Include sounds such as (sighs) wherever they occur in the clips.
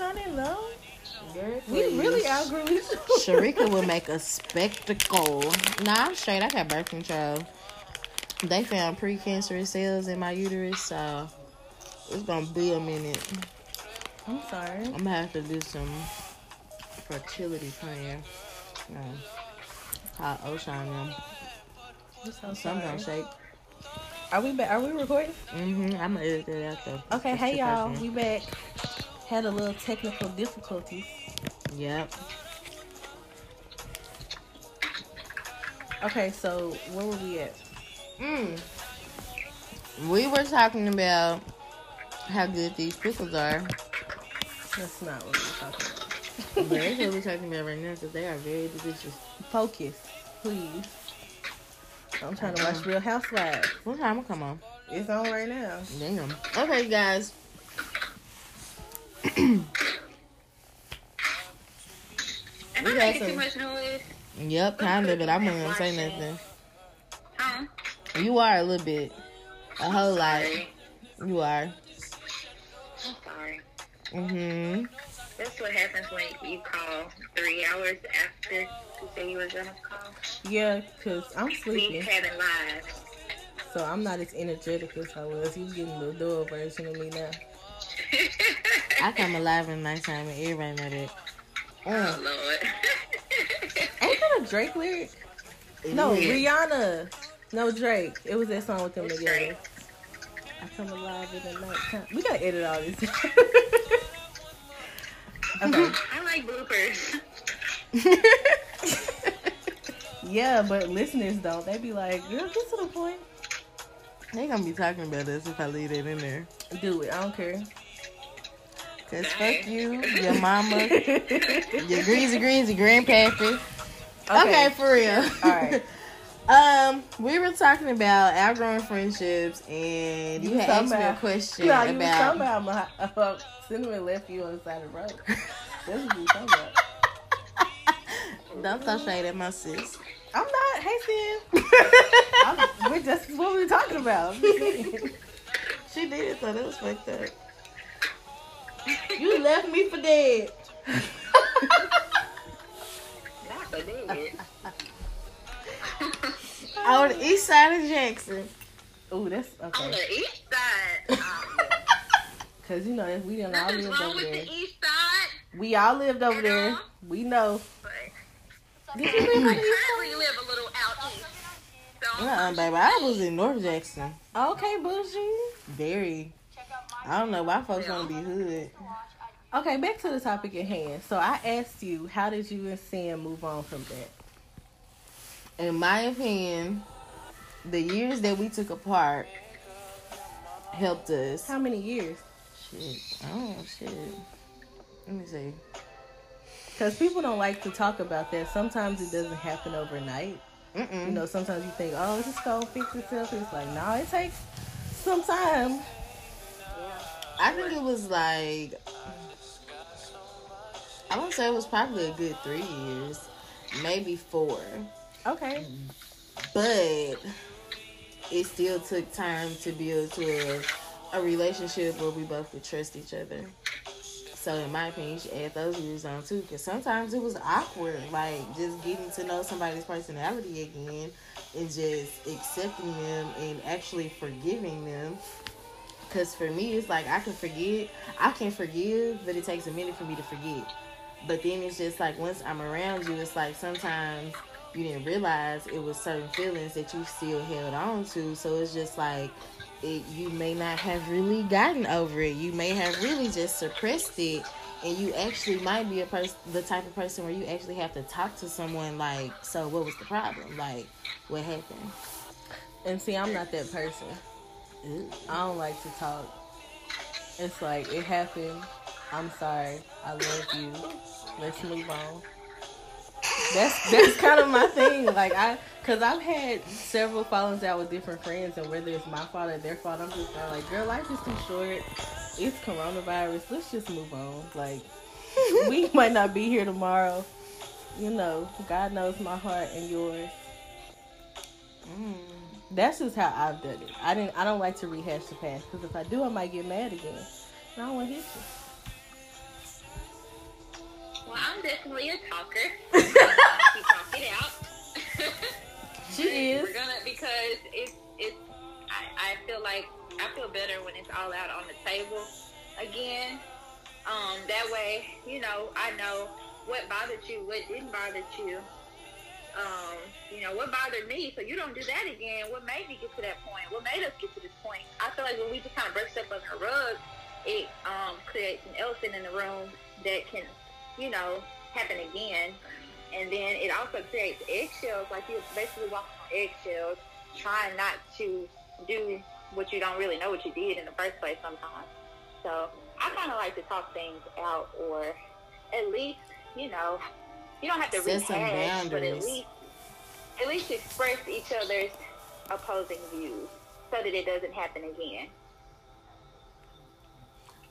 I didn't know. Girl, We really outgrew each other. Sharika will (laughs) make a spectacle. Nah, I'm straight. I got birth control. They found precancerous cells in my uterus, so it's gonna be a minute. I'm sorry. I'm gonna have to do some fertility plan. No. Hot ocean them. I'm so Some gonna shake. Are we back? Are we recording? Mm-hmm. I'm gonna edit that out though. Okay, That's hey y'all, person. we back. Had a little technical difficulties. Yep. Okay, so where were we at? Mm. We were talking about how good these pickles are. That's not what we were talking about. but that's what (laughs) we're talking about right now because they are very delicious. Focus, please. I'm trying to watch Real Housewives. What time will come on? It's on right now. Damn. Okay, guys. Am We I making some- too much noise? Yep, kind of, but I'm not gonna say nothing. Huh? You are a little bit. A whole lot. You are. I'm sorry. Mm-hmm. That's what happens when you call three hours after you say you were gonna call. Yeah, cause I'm sleeping. We having live. so I'm not as energetic as I was. You getting the dual version of me now. I come alive in the nighttime and everybody know that. oh Mm. Lord. (laughs) Ain't that a Drake lyric? No, Yeah. Rihanna. No Drake. It was that song with them It's together. Drake. I come alive in the night. time. We gotta edit all this. (laughs) okay. (laughs) I like bloopers. Yeah, but listeners don't. They be like, girl, get to the point. they gonna be talking about us if I leave it in there. Do it. I don't care. Cause fuck you, (laughs) your mama, your greasy greasy grandpappy. Okay. for real. All right. (laughs) Um, we were talking about outgrowing friendships, and you, You had asked me a question No, you was talking about. about my uh, cinnamon left you on the side of the road. That's what you was talking about. (laughs) Don't throw shade at my sis. I'm not. Hey, Sim. I'm, we're just what we were talking about. She did it, so that was fucked up. You left me for dead. Not for dead. On the east side of Jackson. Oh, that's On okay. the east side. (laughs) Cause you know that we done all nothing's lived wrong over with there. the east side. We all lived over there. We know. But Did you live I on the east currently live a little out east. So Uh-uh, baby. I was in North Jackson. Okay, bougie. Very. I don't know why folks want to be hood. Okay, back to the topic at hand. So I asked you, how did you and Sam move on from that? In my opinion, the years that we took apart helped us. How many years? Shit. Oh, shit. Let me see. Because people don't like to talk about that. Sometimes it doesn't happen overnight. Mm-mm. You know, sometimes you think, oh, it's just gonna fix itself. It's like, no, it takes some time. I think it was like I would say it was probably a good three years, maybe four, Okay. but it still took time to build to a, a relationship where we both could trust each other. So in my opinion, you should add those years on too, because sometimes it was awkward, like just getting to know somebody's personality again and just accepting them and actually forgiving them. Because for me, it's like I can forget, I can forgive, but it takes a minute for me to forget. But then it's just like once I'm around you, it's like sometimes you didn't realize it was certain feelings that you still held on to. So it's just like it, you may not have really gotten over it. You may have really just suppressed it, and you actually might be a person, the type of person where you actually have to talk to someone like, so what was the problem? Like, what happened? And see, I'm not that person. I don't like to talk. It's like it happened. I'm sorry. I love you. Let's move on. That's that's kind of my thing. Like I, cause I've had several fallings out with different friends, and whether it's my fault or their fault, I'm just kinda like, girl, life is too short. It's coronavirus. Let's just move on. Like (laughs) we might not be here tomorrow. You know, God knows my heart and yours. That's just how I've done it. I didn't. I don't like to rehash the past because if I do, I might get mad again. And I don't want to hit you. Well, I'm definitely a talker. (laughs) she talk it out. (laughs) She is. We're gonna because it's it's. I, I feel like I feel better when it's all out on the table again. Um, that way, you know, I know what bothered you, what didn't bother you. Um, you know, what bothered me, so you don't do that again. What made me get to that point? What made us get to this point? I feel like when we just kind of brush stuff under the rug, it um, creates an elephant in the room that can, you know, happen again. And then it also creates eggshells, like you're basically walking on eggshells, trying not to do what you don't really know what you did in the first place sometimes. So I kind of like to talk things out, or at least, you know, you don't have to Set some rehash, but at least, at least express each other's opposing views so that it doesn't happen again.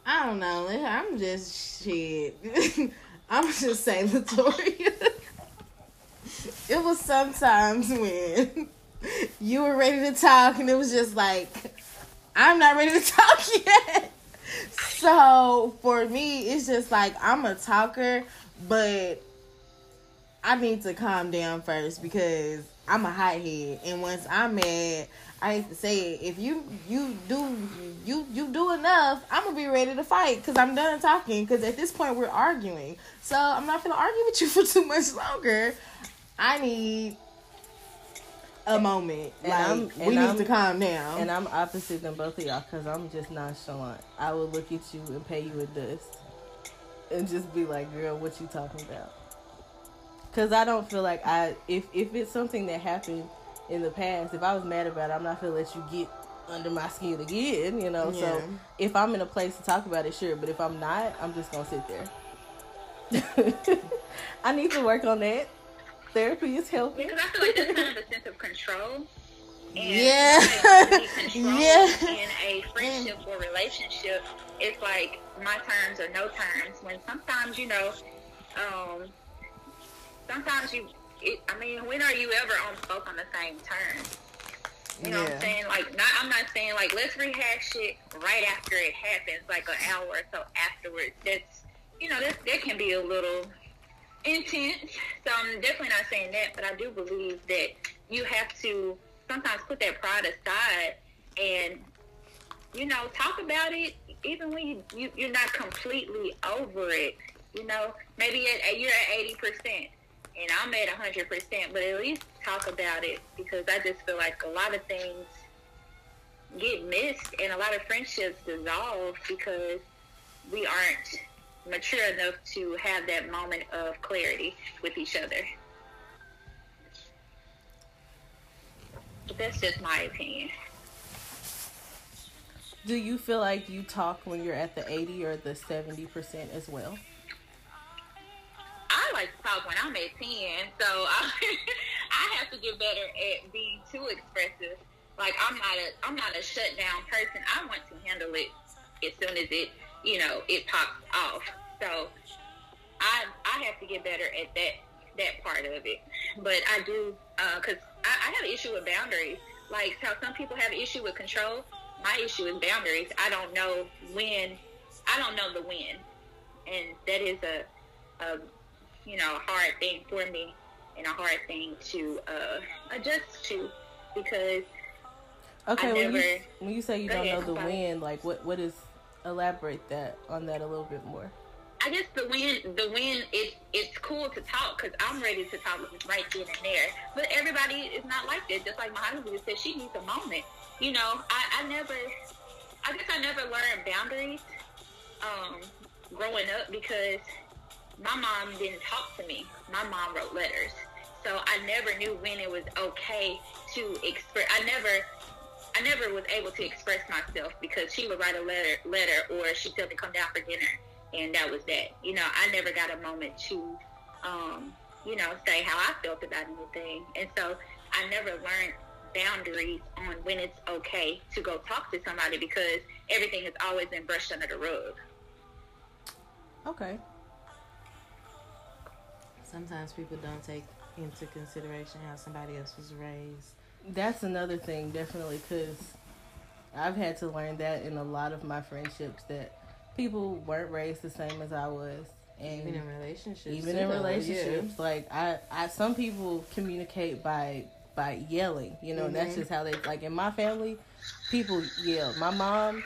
I don't know. I'm just shit. (laughs) I'm just saying, Latoria. (laughs) it was sometimes when (laughs) you were ready to talk, and it was just like, I'm not ready to talk yet. So for me, it's just like I'm a talker, but I need to calm down first because I'm a hothead, and once I'm mad, I hate to say it. If you you do you you do enough, I'm gonna be ready to fight because I'm done talking. Because at this point we're arguing, so I'm not gonna argue with you (laughs) for too much longer. I need a moment. And like I'm- we and need I'm- to calm down. And I'm opposite than both of y'all because I'm just nonchalant. I will look at you and pay you a dust and just be like, girl, what you talking about? Because I don't feel like I, if, if it's something that happened in the past, if I was mad about it, I'm not going to let you get under my skin again, you know? Yeah. So if I'm in a place to talk about it, sure. But if I'm not, I'm just going to sit there. (laughs) I need to work on that. Therapy is helping. Because I feel like there's kind of a sense of control. And Yeah. sometimes to (laughs) Yeah. In a friendship or relationship, it's like my terms or no terms. When sometimes, you know, um, sometimes you, it, I mean, when are you ever on both on the same terms? You know what I'm saying? Like, not, I'm not saying like let's rehash it right after it happens, like an hour or so afterwards. That's, you know, that that can be a little intense. So I'm definitely not saying that, but I do believe that you have to sometimes put that pride aside and you know talk about it, even when you, you you're not completely over it. You know, maybe at, you're at eighty percent and I'm at hundred percent, but at least talk about it because I just feel like a lot of things get missed and a lot of friendships dissolve because we aren't mature enough to have that moment of clarity with each other. But that's just my opinion. Do you feel like you talk when you're at the 80 or the 70% as well? I like to talk when I'm at 10, so I, (laughs) I have to get better at being too expressive. Like I'm not a I'm not a shut down person. I want to handle it as soon as it you know it pops off. So I I have to get better at that that part of it. But I do uh, because I, I have an issue with boundaries. Like how some people have an issue with control. My issue is boundaries. I don't know when. I don't know the when, and that is a, a you know, a hard thing for me and a hard thing to uh, adjust to because Okay, I when, you, never- when you say you Go don't ahead, know the when, like what what is elaborate that on that a little bit more? I guess the win, the win, it, it's cool to talk because I'm ready to talk right then and there. But everybody is not like that. Just like my husband said, she needs a moment. You know, I, I never, I guess I never learned boundaries um, growing up because my mom didn't talk to me. My mom wrote letters. So I never knew when it was okay to express. I never, I never was able to express myself because she would write a letter, letter, or she'd tell me come down for dinner, and that was that. You know, I never got a moment to, um, you know, say how I felt about anything, and so I never learned boundaries on when it's okay to go talk to somebody because everything has always been brushed under the rug. Okay. Sometimes people don't take into consideration how somebody else was raised. That's another thing, definitely, because I've had to learn that in a lot of my friendships that people weren't raised the same as I was. And Even in relationships. even in relationships like i i some people communicate by by yelling you know that's Mhm. just how they like in my family people yell my mom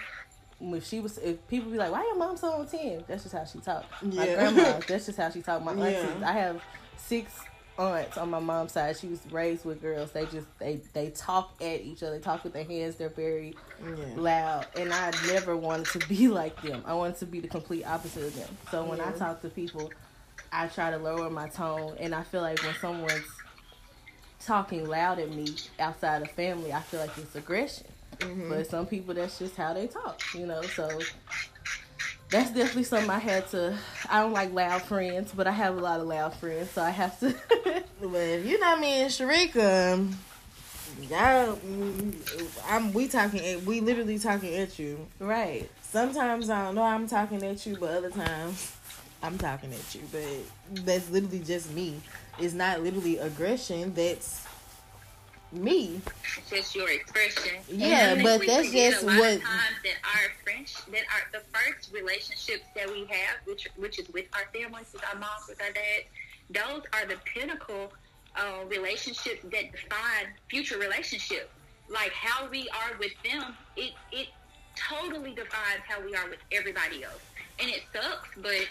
if she was if people be like why your mom so on 10 that's just how she talk my Yeah. grandma (laughs) that's just how she talk my aunties Yeah. i have six aunts on my mom's side she was raised with girls they just they they talk at each other they talk with their hands they're very yeah. loud and I never wanted to be (laughs) like them. I wanted to be the complete opposite of them. So when I talk to people, I try to lower my tone and I feel like when someone's talking loud at me outside of family, I feel like it's aggression. Mhm. But some people that's just how they talk, you know. So that's definitely something I had to I don't like loud friends, but I have a lot of loud friends, so I have to (laughs) But if you know me and Sharika, y'all, I'm we talking, we literally talking at you. Right. Sometimes I don't know I'm talking at you, but other times I'm talking at you. But that's literally just me. It's not literally aggression. That's me. Just your expression. Yeah, And I think but that's just what- times that our French, that are the first relationships that we have, which which is with our families, with our moms, with our dads. Those are the pinnacle uh, relationships that define future relationships. Like how we are with them, it it totally defines how we are with everybody else, and it sucks, but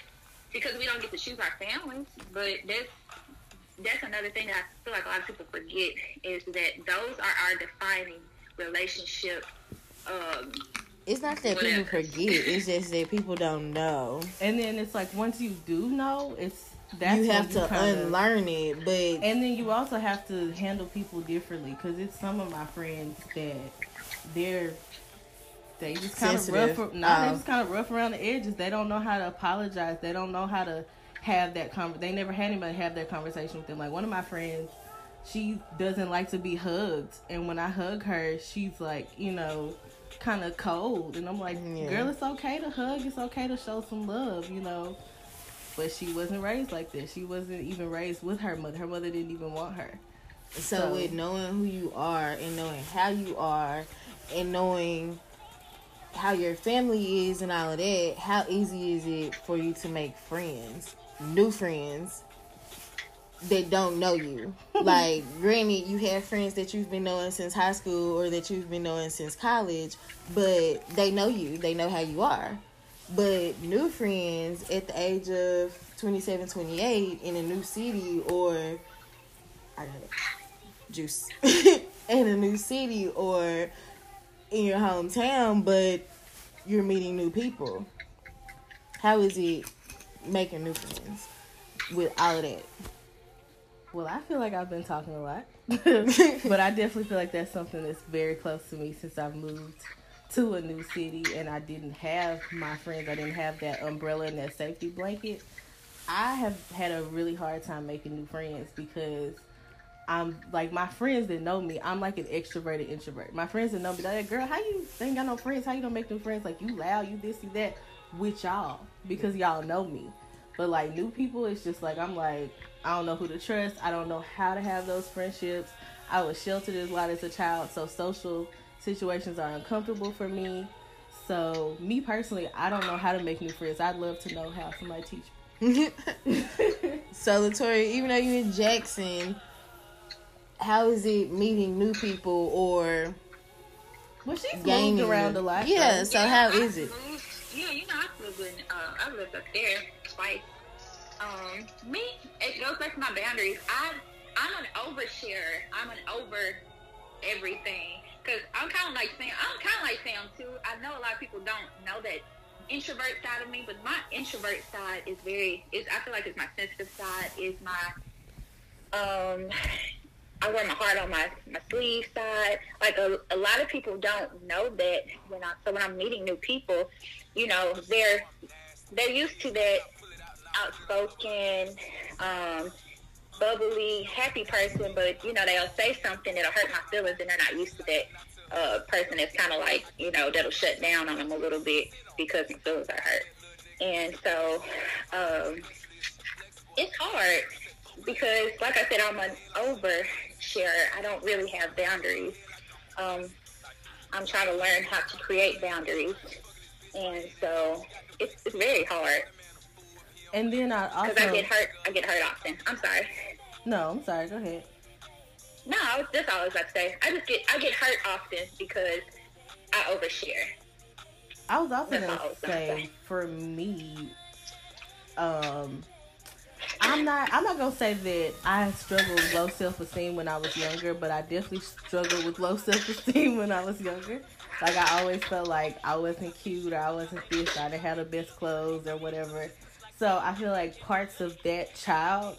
because we don't get to choose our families, but that's that's another thing that I feel like a lot of people forget is that those are our defining relationship. Um, It's not that people forget. It's just that people don't know. And then it's like once you do know, it's that's you when have to kinda- unlearn it, but And then you also have to handle people differently because it's some of my friends that they're they just kind of Sensitive. rough. Nah, Oh. they just kind of rough around the edges. They don't know how to apologize. They don't know how to have that con. They never had anybody have that conversation with them. Like one of my friends, she doesn't like to be hugged, and when I hug her, she's like, you know, kind of cold, and I'm like, Yeah. girl, it's okay to hug. It's okay to show some love, you know. But she wasn't raised like this. She wasn't even raised with her mother. Her mother didn't even want her. So, So- with knowing who you are and knowing how you are and knowing how your family is and all of that, how easy is it for you to make friends, new friends that don't know you? (laughs) like, granted, you have friends that you've been knowing since high school or that you've been knowing since college, but they know you, they know how you are. But new friends at the age of 27, 28 in a new city or I got it. Juice. (laughs) in a new city or in your hometown, but you're meeting new people. How is it making new friends with all of that? Well, I feel like I've been talking a lot, (laughs) (laughs) but I definitely feel like that's something that's very close to me since I've moved to a new city and I didn't have my friends. I didn't have that umbrella and that safety blanket. I have had a really hard time making new friends because I'm like my friends that know me. I'm like an extroverted introvert. My friends that know me, they're like, "Girl, how you ain't got no friends? How you don't make new friends? Like you loud, you this, you that with y'all because y'all know me." But like new people, it's just like I'm like I don't know who to trust. I don't know how to have those friendships. I was sheltered a lot as a child, so social situations are uncomfortable for me. So me personally, I don't know how to make new friends. I'd love to know how somebody teach me. (laughs) so, Latoya, even though you're in Jackson, how is it meeting new people or Well, she's gaining moved around a lot. Yeah, so- so how I is it? Yeah, you know, I lived in, uh, I lived up there twice. Um, me, it goes back to my boundaries. I, I'm an oversharer. I'm an over everything. Cause I'm kind of like Sam. I'm kind of like Sam too. I know a lot of people don't know that introvert side of me, but my introvert side is very. Is I feel like it's my sensitive side. Is my um. I wear my heart on my, my sleeve side. Like a, a lot of people don't know that when I so when I'm meeting new people, you know, they're they're used to that outspoken, um, bubbly, happy person, but you know, they'll say something that'll hurt my feelings and they're not used to that uh, person that's kind of like, you know, that'll shut down on them a little bit because my feelings are hurt. And so um, it's hard because, like I said, I'm an oversharer. I don't really have boundaries. Um, I'm trying to learn how to create boundaries. And so it's, it's very hard. And then I also Because I get hurt. I get hurt often. I'm sorry. no, I'm sorry. Go ahead. No, that's all I was about to say. I just get I get hurt often because I overshare. I was also That's gonna was say. for me, um, I'm not. I'm not gonna say that I struggled with low self esteem when I was younger, but I definitely struggled with low self esteem (laughs) when I was younger. Like I always felt like I wasn't cute or I wasn't this. I didn't have the best clothes or whatever. So I feel like parts of that child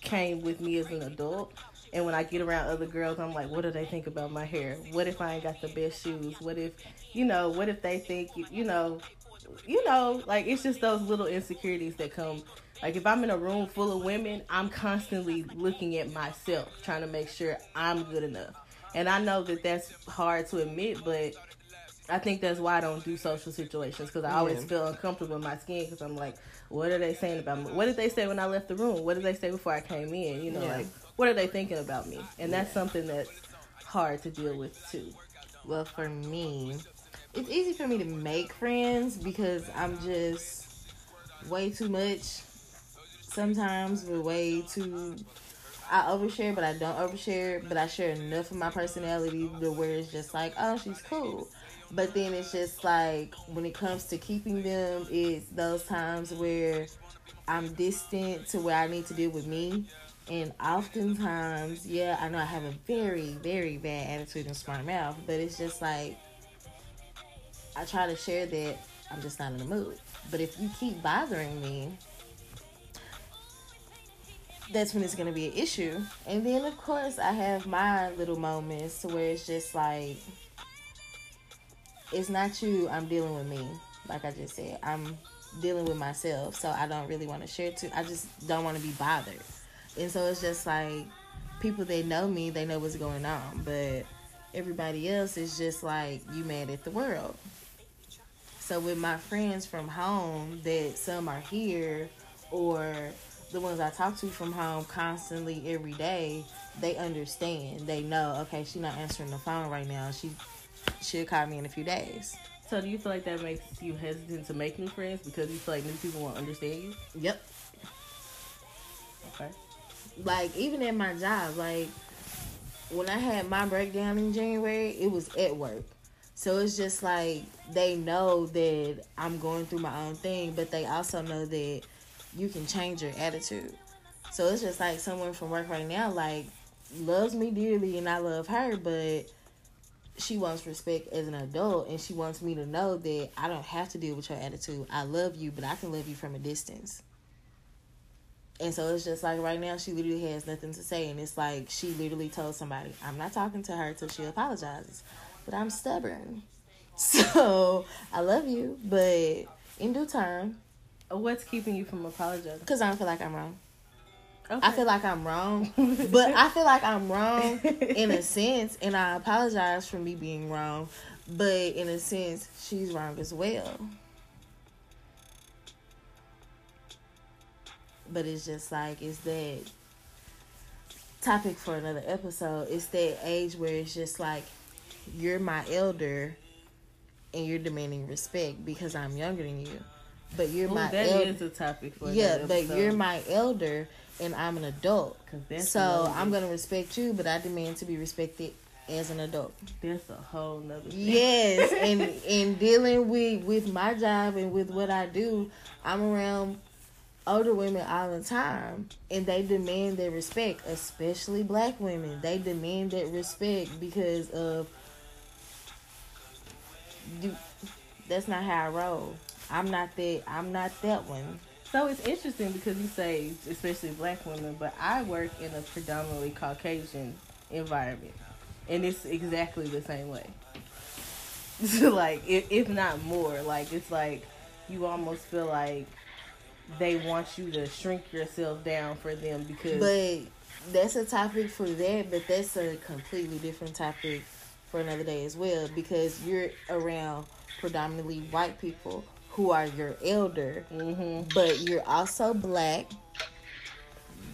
came with me as an adult. And when I get around other girls, I'm like, what do they think about my hair? What if I ain't got the best shoes? What if, you know, what if they think, you know, you know, like it's just those little insecurities that come. Like if I'm in a room full of women, I'm constantly looking at myself, trying to make sure I'm good enough. And I know that that's hard to admit, but I think that's why I don't do social situations because I always feel uncomfortable in my skin because I'm like, what are they saying about me? What did they say when I left the room? What did they say before I came in? You know, Yeah. like what are they thinking about me? And that's something that's hard to deal with too. Well, for me, it's easy for me to make friends because I'm just way too much. Sometimes we're way too. I overshare, but I don't overshare. But I share enough of my personality to where it's just like, oh, she's cool. But then it's just like when it comes to keeping them, it's those times where I'm distant to where I need to deal with me. And oftentimes, yeah, I know I have a very, very bad attitude and smart mouth, but it's just like I try to share that I'm just not in the mood. But if you keep bothering me, that's when it's gonna be an issue. And then of course I have my little moments to where it's just like it's not you, I'm dealing with me. Like I just said. I'm dealing with myself. So I don't really want to share too I just don't want to be bothered. And so it's just like people that know me, they know what's going on. But everybody else is just like you mad at the world. So with my friends from home, that some are here, or the ones I talk to from home constantly every day, they understand. They know, okay, she's not answering the phone right now. She she'll call me in a few days. So do you feel like that makes you hesitant to make new friends because you feel like new people won't understand you? Yep. Okay. Like even at my job, like when I had my breakdown in January, it was at work. So it's just like they know that I'm going through my own thing, but they also know that you can change your attitude. So it's just like someone from work right now, like loves me dearly and I love her, but she wants respect as an adult and she wants me to know that I don't have to deal with your attitude. I love you, but I can love you from a distance. And so it's just like right now she literally has nothing to say and it's like she literally told somebody, I'm not talking to her till she apologizes. But I'm stubborn. (laughs) So I love you, but in due time, What's keeping you from apologizing? because I don't feel like I'm wrong. Okay. I feel like I'm wrong, (laughs) but I feel like I'm wrong in a sense, and I apologize for me being wrong. But in a sense, she's wrong as well. But it's just like it's that topic for another episode. It's that age where it's just like you're my elder, and you're demanding respect because I'm younger than you. But you're Ooh, my that elder. is a topic for Yeah, but you're my elder and I'm an adult So another- I'm gonna respect you, but I demand to be respected as an adult. That's a whole nother thing. Yes, (laughs) and in dealing with with my job and with what I do, I'm around older women all the time, and they demand their respect, especially black women. They demand that respect because of you. That's not how I roll. I'm not that. I'm not that one. So it's interesting because you say, especially black women, but I work in a predominantly Caucasian environment, and it's exactly the same way. (laughs) like, if, if not more, like it's like you almost feel like they want you to shrink yourself down for them because But that's a topic for that, but that's a completely different topic for another day as well because you're around predominantly white people who are your elder, hmm but you're also black.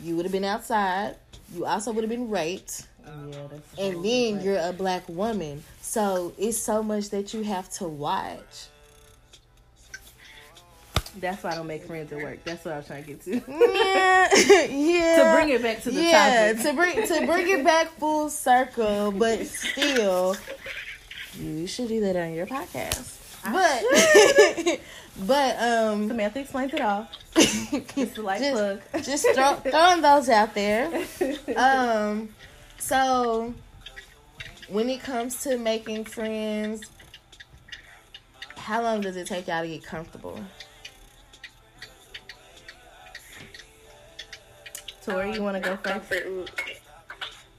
You would have been outside. You also would have been raped. yeah, that's And then you're a black woman. So it's so much that you have to watch. That's why I don't make friends at work. That's what I was trying to get to. yeah, (laughs) yeah. to bring it back to the yeah, topic. to bring to bring it back full circle, but (laughs) still, you should do that on your podcast. But (laughs) but um, Samantha explains it all. It's a light just, plug. just throw, throwing those out there. Um, so when it comes to making friends, how long does it take y'all to get comfortable? Tori, you want to go my first? comfort,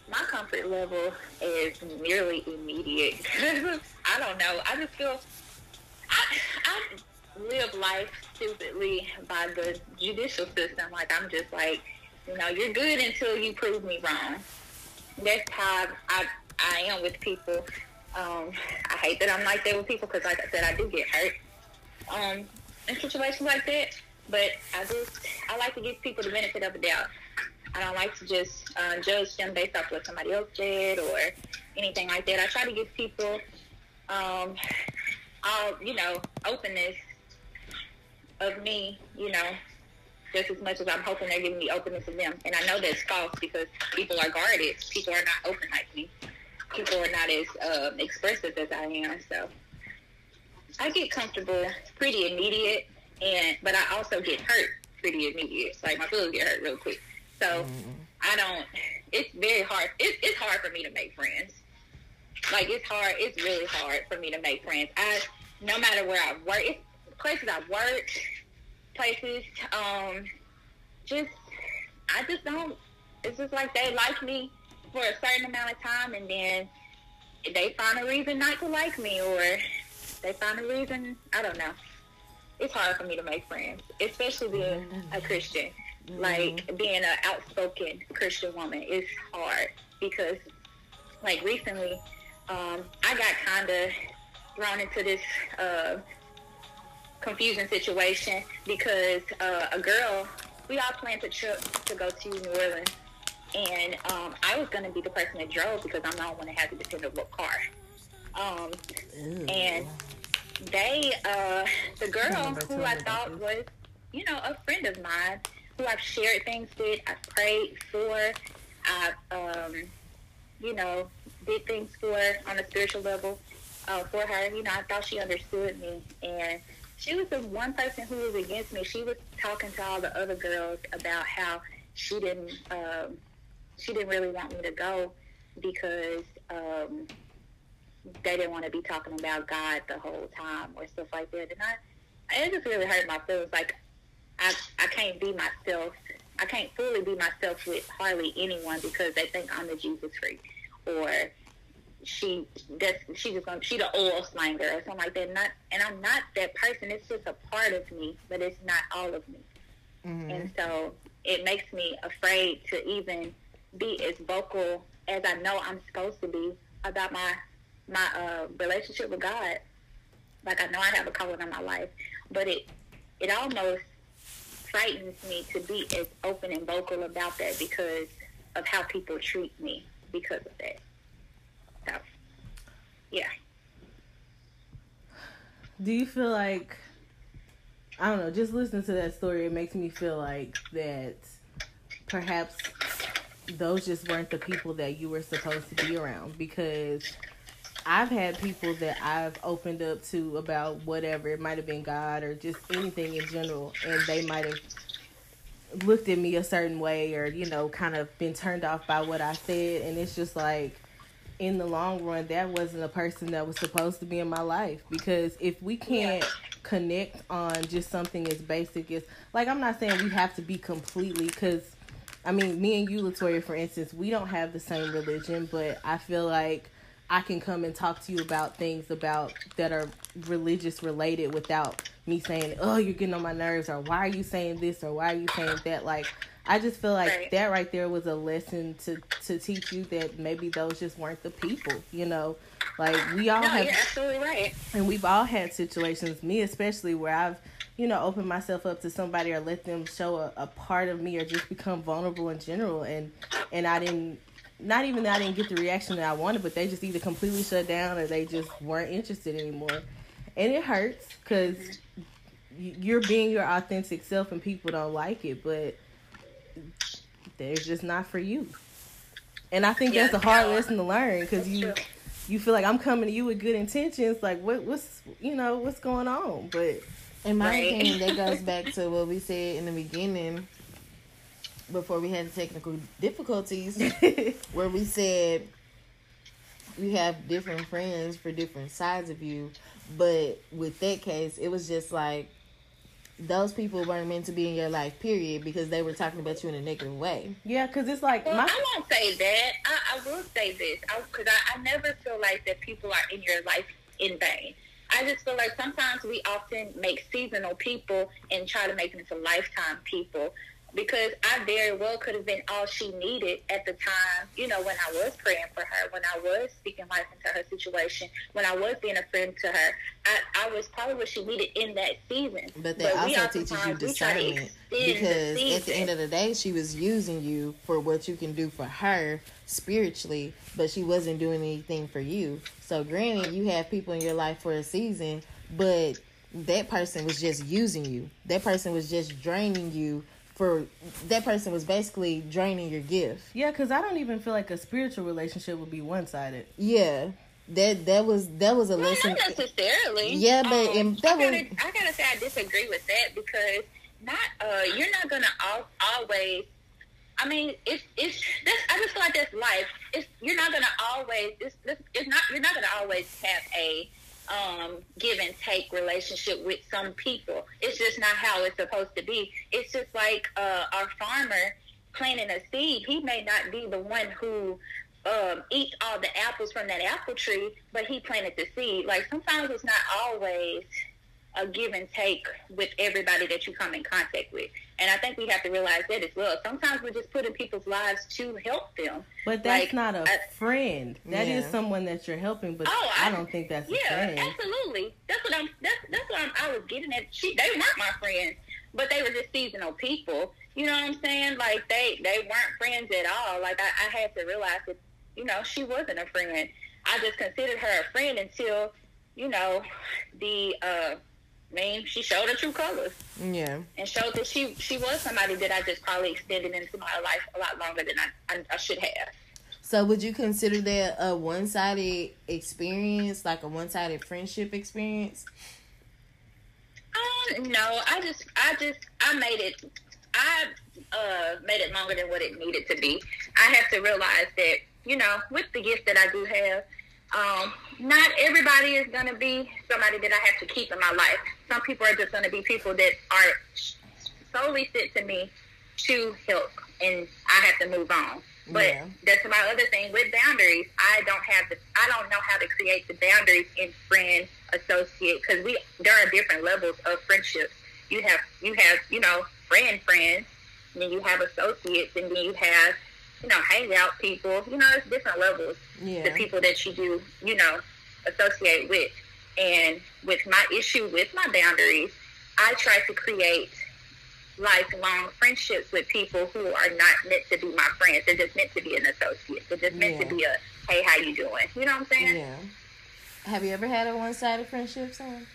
my comfort level is nearly immediate. (laughs) I don't know. I just feel I, I live life stupidly by the judicial system. Like I'm just like, you know, you're good until you prove me wrong. That's how I I am with people. Um, I hate that I'm like that with people because, like I said, I do get hurt um, in situations like that. But I just I like to give people the benefit of the doubt. I don't like to just uh, judge them based off what somebody else did or anything like that. I try to give people, um, all you know, openness of me, you know, just as much as I'm hoping they're giving me openness of them. And I know that's false because people are guarded. People are not open like me. People are not as um, expressive as I am. So I get comfortable pretty immediate, and but I also get hurt pretty immediate. Like my feelings get hurt real quick. So I don't. It's very hard. It's it's hard for me to make friends. Like it's hard. It's really hard for me to make friends. I no matter where I work, it's places I work, places. Um, just I just don't. It's just like they like me for a certain amount of time, and then they find a reason not to like me, or they find a reason. I don't know. It's hard for me to make friends, especially being a Christian. Like being an outspoken Christian woman is hard because, like recently, um, I got kind of thrown into this uh, confusing situation because uh, a girl, we all planned a trip to go to New Orleans, and um, I was going to be the person that drove because I'm the only one that has a dependable car. Um, and they, uh, the girl who I thought was, you know, a friend of mine, who I've shared things with, I've prayed for, I've, um, you know, did things for on a spiritual level uh, for her. You know, I thought she understood me, and she was the one person who was against me. She was talking to all the other girls about how she didn't, um, she didn't really want me to go because um, they didn't want to be talking about God the whole time or stuff like that. And I, it just really hurt my feelings. Like I, I can't be myself. I can't fully be myself with hardly anyone because they think I'm the Jesus freak or she that's she just gonna she the oil slanger or something like that. Not and I'm not that person. It's just a part of me, but it's not all of me. And so it makes me afraid to even be as vocal as I know I'm supposed to be about my my uh, relationship with God. Like I know I have a calling on my life, but it it almost frightens me to be as open and vocal about that because of how people treat me because of that. So, yeah. Do you feel like I don't know, just listening to that story it makes me feel like that perhaps those just weren't the people that you were supposed to be around because I've had people that I've opened up to about whatever, it might have been God or just anything in general and they might have looked at me a certain way or you know kind of been turned off by what I said. And it's just like in the long run that wasn't a person that was supposed to be in my life. Because if we can't connect on just something as basic as like I'm not saying we have to be completely cuz I mean me and you Latoya for instance we don't have the same religion. But I feel like I can come and talk to you about things about that are religious related without me saying, "Oh, you're getting on my nerves," or "Why are you saying this?" or "Why are you saying that?" Like, I just feel like Right. that right there was a lesson to to teach you that maybe those just weren't the people. You know, like we all No, have you're absolutely right. and we've all had situations, me especially, where I've, you know, opened myself up to somebody or let them show a, a part of me or just become vulnerable in general. And and I didn't, not even that I didn't get the reaction that I wanted, but they just either completely shut down or they just weren't interested anymore. And it hurts because y- mm-hmm. You're being your authentic self and people don't like it, but they're just not for you. And I think Yeah, that's a hard no, lesson to learn because you true. you feel like I'm coming to you with good intentions. Like what what's you know what's going on? But In my Right. opinion, that goes (laughs) back to what we said in the beginning before we had the technical difficulties, (laughs) where we said you have different friends for different sides of you. But with that case, it was just like those people weren't meant to be in your life, period, because they were talking about you in a negative way. yeah, because it's like Well, my I won't say that. I, I will say this because I, I never feel like that people are in your life in vain. I just feel like sometimes we often make seasonal people and try to make them into lifetime people because I very well could have been all she needed at the time, you know, when I was praying for her, when I was speaking life into her situation, when I was being a friend to her. I, I was probably what she needed in that season. But that we also teaches you oftentimes, we try to discernment extend the because at the end of the day, she was using you for what you can do for her spiritually, but she wasn't doing anything for you. So, granted, you have people in your life for a season, but that person was just using you. That person was just draining you for. That person was basically draining your gift. yeah, because I don't even feel like a spiritual relationship would be one sided. Yeah, that that was that was a Well, lesson. not necessarily. Yeah, but um, in- that I, gotta, was- I gotta say I disagree with that because not uh, you're not gonna al- always. I mean, it's it's. That's, I just feel like that's life. It's you're not gonna always. It's, it's it's not. You're not gonna always have a um, give and take relationship with some people. It's just not how it's supposed to be. It's just like uh, our farmer planting a seed. He may not be the one who um, eats all the apples from that apple tree, but he planted the seed. Like sometimes it's not always a give and take with everybody that you come in contact with. And I think we have to realize that as well. Sometimes we're just putting people's lives to help them. But that's Like, not a I- friend. That is Yeah. someone that you're helping, but Oh, I, I- don't think that's a Yeah, absolutely. That's what I'm. That's that's what I'm, I was getting at. She, they weren't my friends, but they were just seasonal people. You know what I'm saying? Like they they weren't friends at all. Like I, I had to realize that you know she wasn't a friend. I just considered her a friend until you know the. uh I mean, she showed her true colors Yeah. and showed that she she was somebody that I just probably extended into my life a lot longer than I, I, I should have. So would you consider that a one sided experience, like a one sided friendship experience? Um, no, I just, I just, I made it. I uh, made it longer than what it needed to be. I have to realize that, you know, with the gift that I do have, um, not everybody is going to be somebody that I have to keep in my life. Some people are just going to be people that are solely sent to me to help, and I have to move on. But Yeah. that's my other thing with boundaries. I don't have the, I don't know how to create the boundaries in friend associate because we there are different levels of friendships. You have you have you know friend friends, and then you have associates, and then you have you know hang out people. You know, it's different levels. Yeah. The people that you do you know associate with, and with my issue with my boundaries, I try to create lifelong friendships with people who are not meant to be my friends. They're just meant to be an associate. They're just meant Yeah. to be a hey, how you doing? You know what I'm saying? Yeah. Have you ever had a one sided friendship, son?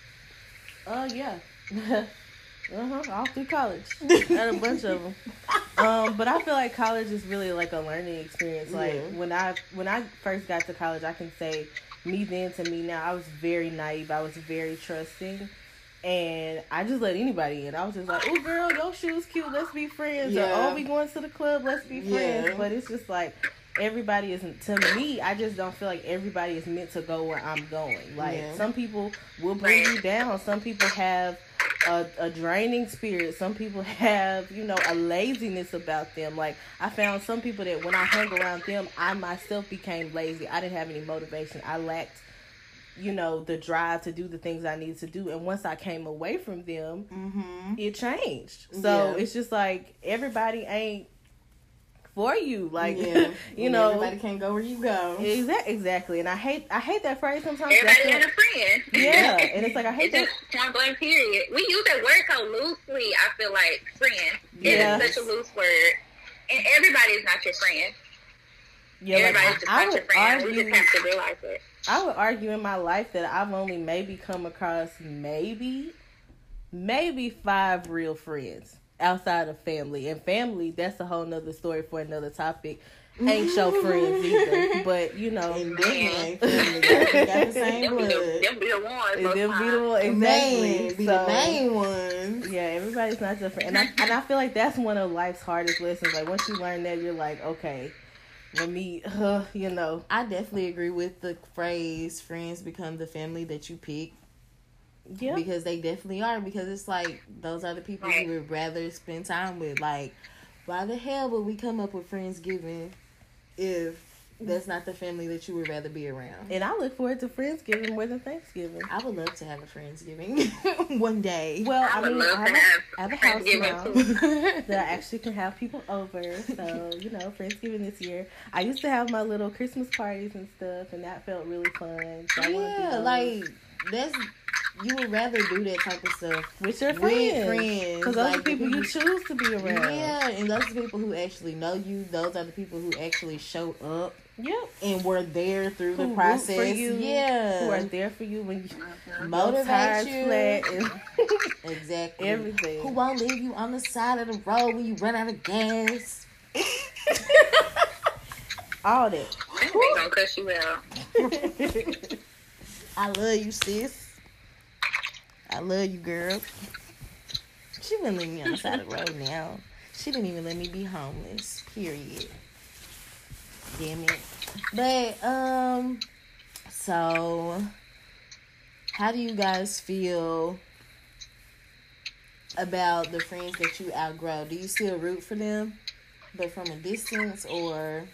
Oh yeah. (laughs) uh huh. All through college, (laughs) had a bunch of them. Um, but I feel like college is really like a learning experience. Like Yeah. when I when I first got to college, I can say me then to me now. I was very naive. I was very trusting. And I just let anybody in. I was just like, "Oh, girl, your shoes cute. Let's be friends." Or, "Oh, we going to the club. Let's be friends." Yeah. But it's just like everybody isn't. To me, I just don't feel like everybody is meant to go where I'm going. Like Yeah. some people will bring you down. Some people have a, a draining spirit. Some people have, you know, a laziness about them. Like I found some people that when I hung around them, I myself became lazy. I didn't have any motivation. I lacked, you know, the drive to do the things I needed to do. And once I came away from them, Mm-hmm. it changed. So Yeah. it's just like everybody ain't for you. Like yeah. (laughs) you And know, everybody can't go where you go. exactly, exactly. And I hate I hate that phrase sometimes. Everybody feel- had a friend. yeah, (laughs) and it's like I hate It's that. just point blank period. We use that word so loosely. I feel like friend. Yeah. It is such a loose word, and everybody is not your friend. Yeah, like, Everybody's I, just I not your friend. argue. We just have to realize it. I would argue in my life that I've only maybe come across maybe maybe five real friends outside of family. And family, that's a whole nother story for another topic. Ain't show friends either. (laughs) But you know And them ain't (laughs) family. They got the same Them be blood. the, them be the ones. and them be the one- exactly. Man, be So, the main ones. Yeah, everybody's not your friend. And I and I feel like that's one of life's hardest lessons. Like once you learn that you're like, okay, let me uh, you know. I definitely agree with the phrase "friends become the family that you pick" Yeah. because they definitely are. Because it's like those are the people you would rather spend time with. Like, why the hell would we come up with friendsgiving if that's not the family that you would rather be around? And I look forward to Friendsgiving more than Thanksgiving. I would love to have a friendsgiving (laughs) one day. Well, I I mean, love I to have, have I have a house now (laughs) that I (laughs) actually can have people over. So, you know, Friendsgiving this year. I used to have my little Christmas parties and stuff, and that felt really fun. So I wanna do yeah, those like that's you would rather do that type of stuff with your with friends. friends. Because those like are people you choose to be around. Yeah, and those are the people who actually know you. Those are the people who actually show up Yep. and were there through Who the root process. for you, yeah, Who are there for you when you motivate you. flat (laughs) Exactly. everything. Who won't leave you on the side of the road when you run out of gas? (laughs) All that. They gonna cuss you out. (laughs) I love you, sis. I love you, girl. She wouldn't leave me on the side of the road now. She didn't even let me be homeless. Period. Damn it. But um, so how do you guys feel about the friends that you outgrow? Do you still root for them, but from a distance, or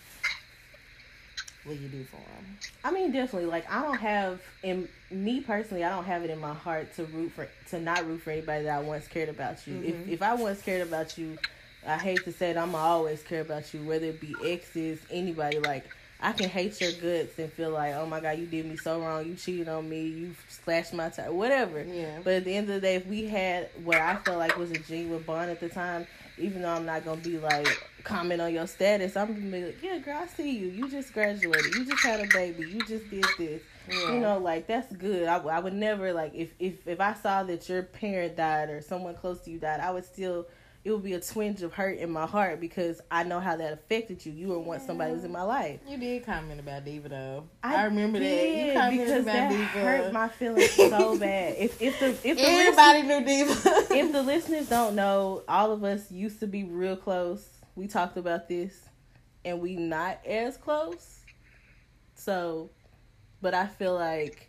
what do you do for them? I mean, definitely. Like, I don't have, in me personally, I don't have it in my heart to root for, to not root for anybody that I once cared about you. Mhm. If if I once cared about you, I hate to say it, I'ma always care about you, whether it be exes, anybody. Like, I can hate your guts and feel like, oh my god, you did me so wrong, you cheated on me, you slashed my tire, whatever. Yeah. But at the end of the day, if we had what I felt like was a genuine bond at the time, even though I'm not gonna be like comment on your status, I'm gonna be like, yeah, girl, I see you. You just graduated. You just had a baby. You just did this. Yeah. You know, like that's good. I, I would never like if if if I saw that your parent died or someone close to you died, I would still. It would be a twinge of hurt in my heart because I know how that affected you. You were once somebody who was in my life. You did comment about Diva though. I I, remember that. You commented because about that Diva. hurt my feelings so (laughs) bad. If if the if the Everybody knew Diva. (laughs) if the listeners don't know, all of us used to be real close. We talked about this, and we not as close. So, but I feel like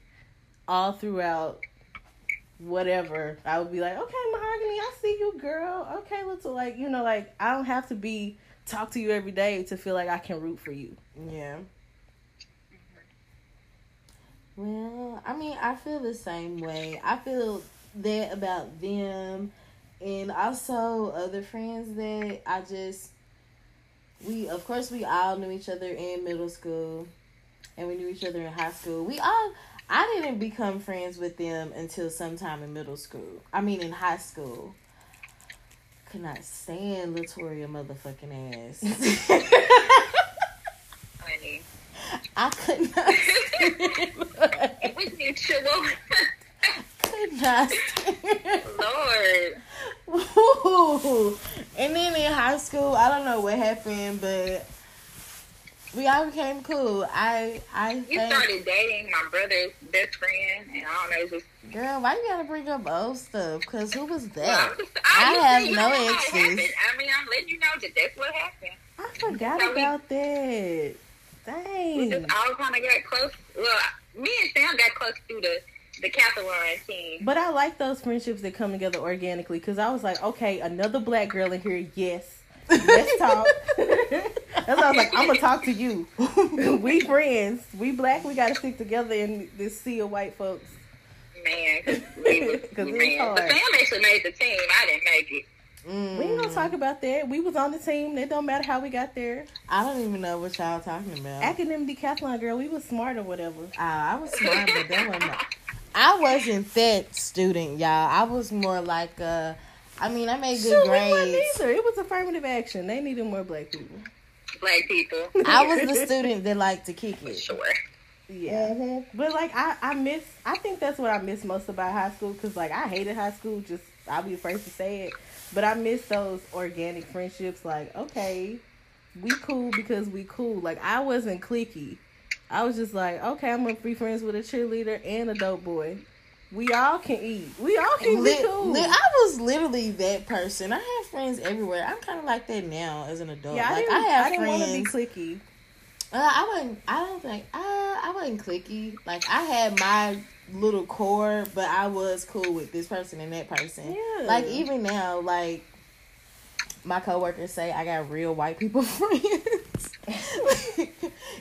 all throughout whatever, I would be like, okay, Mahogany, I see you, girl. Okay, let's like you know, like I don't have to be talk to you every day to feel like I can root for you. yeah. Well, I mean, I feel the same way. I feel that about them, and also other friends that I just we of course we all knew each other in middle school, and we knew each other in high school. We all I didn't become friends with them until sometime in middle school. I mean, in high school. Could not stand Latoria motherfucking ass. Honey. I could not stand. We need to could not stand. Lord. Woo. And then in high school, I don't know what happened, but we all became cool. I I You think, started dating my brother's best friend, and I don't know, just. girl, why you gotta bring up old stuff? Cause who was that? Just, I I'm have no exes. I mean, I'm letting you know that that's what happened. I forgot So we- about that. We Dang. just all kind of got close. Well, me and Sam got close through the decathlon team. But I like those friendships that come together organically because I was like, okay, another black girl in here, yes. Let's talk. (laughs) That's why I was like, I'm gonna talk to you. (laughs) we friends. We black. We gotta stick together in this sea of white folks. Man, because we (laughs) was, 'Cause it's man. hard. But Sam actually made the team. I didn't make it. Mm. We ain't gonna talk about that. We was on the team. It don't matter how we got there. I don't even know what y'all talking about. Academic decathlon girl, we was smart or whatever. Ah, I was smart, but that wasn't. I wasn't that student, y'all. I was more like uh I mean, I made good Shoot, we wasn't grades. either. It was affirmative action. They needed more black people. Black people. I was the student that liked to kick For it. sure. Yeah. Mm-hmm. But like I, I miss I think that's what I miss most about high school because like I hated high school just I'll be the first to say it. But I miss those organic friendships. Like, okay, we cool because we cool. Like I wasn't clicky. I was just like, okay, I'm gonna be friends with a cheerleader and a dope boy. We all can eat. We all can Lit- be cool. lit- I was literally that person. I have friends everywhere. I'm kind of like that now as an adult. yeah, I like I have I didn't want to be clicky. Uh, I wasn't. I don't think. Uh, I wasn't clicky. Like I had my little core, but I was cool with this person and that person. Yeah. Like even now, like my coworkers say, I got real white people (laughs) friends. (laughs)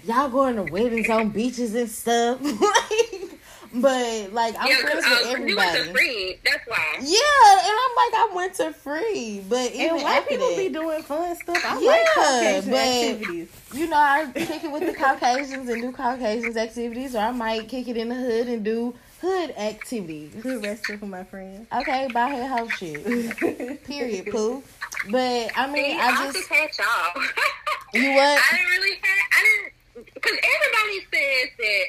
Y'all going to weddings on beaches and stuff. (laughs) like, but like I'm yeah, friends because with uh, you went everybody. to Freed. That's why. Yeah, and I'm like I went to Freed, but even And white people that, be doing fun stuff. I Yeah, like Caucasian but- activities. you know, I kick it with the Caucasians and do Caucasians activities, or I might kick it in the hood and do hood activities. Good restaurant for my friend. Okay, buy her house shit. (laughs) Period, poo. But I See, mean, I, I just just had y'all. You what? (laughs) I didn't really have. I didn't because everybody says that.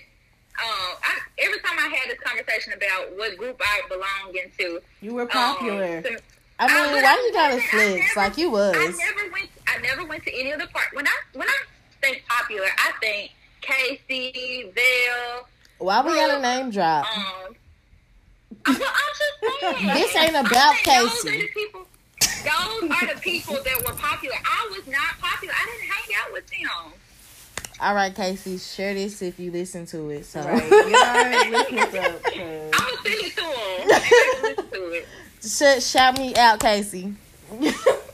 Um, I, every time I had this conversation about what group I belong into, You were um, popular. I Uh, mean, why I you gotta wasn't. Flex like you was? I never went. I never went to any of the part. When I when I think popular, I think Casey, Vail. Why we got a name drop? Um, well, I'm just saying. (laughs) This ain't I about Casey. are the people. Those are the people that were popular. I was not popular. I didn't hang out with them. All right, Casey, share this if you listen to it. So, Right. You already listened up. 'cause- (laughs) I'm gonna send it to them. (laughs) Listen to it. Sh- shout me out, Casey.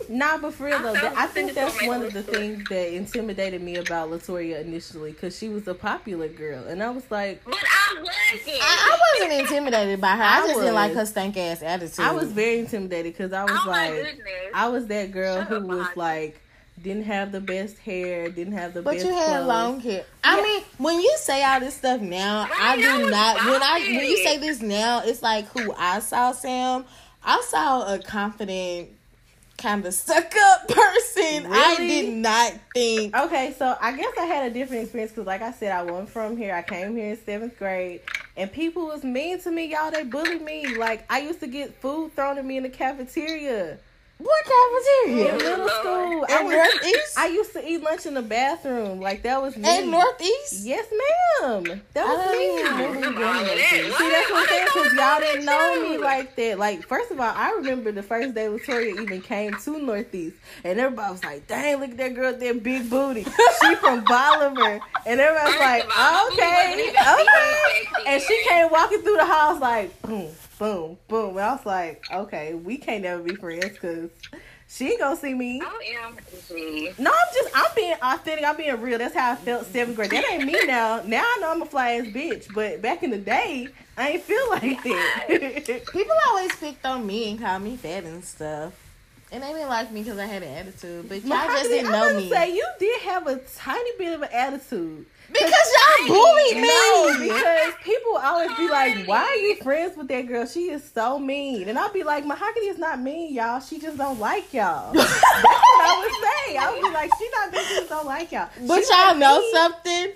Nah, but for real though, I I think that's one of the Facebook. things that intimidated me about Latoya initially, because she was a popular girl, and I was like, But I wasn't. I, I wasn't intimidated by her. I, I just didn't like her stank ass attitude. I was very intimidated because I was oh my like, goodness. I was that girl Shut who was like, didn't have the best hair, didn't have the But best But you had clothes. long hair. I Yeah. mean, when you say all this stuff now, Right, I I do not. When I when you say this now, it's like who I saw Sam. I saw a confident, kind of stuck up person. I did not think. Okay, so I guess I had a different experience because, like I said, I wasn't from here. I came here in seventh grade, and people was mean to me, y'all. They bullied me. Like I used to get food thrown at me in the cafeteria What in cafeteria? middle Lord. school. I was, Northeast? I used to eat lunch in the bathroom. Like that was me. In Northeast? Yes, ma'am. That was don't me. Oh. even remember Remember all that. that. See, that's what I'm saying, because y'all didn't know me like that. Like, first of all, I remember the first day Latoya even came to Northeast, and everybody was like, dang, look at that girl with that big booty. She from (laughs) Bolivar. And everybody was like, of all, my booty okay, wasn't even big okay. And she came walking through the house like, boom, boom, boom. And I was like, okay, we can't never be friends because she ain't gonna see me. OMG. Mm-hmm. No, I'm just I'm being authentic. I'm being real. That's how I felt seventh grade. That ain't me (laughs) now. Now I know I'm a fly ass bitch. But back in the day, I ain't feel like that. (laughs) People always picked on me and called me fat and stuff. And they didn't like me because I had an attitude. But y'all just didn't know gonna me. Say you did have a tiny bit of an attitude. Because y'all bullied me. No, because people always be like, "Why are you friends with that girl? She is so mean." And I'll be like, "Mahogany is not mean, y'all. She just don't like y'all." (laughs) That's what I would say. I would be like, "She not mean. She just don't like y'all." But She y'all know me. something?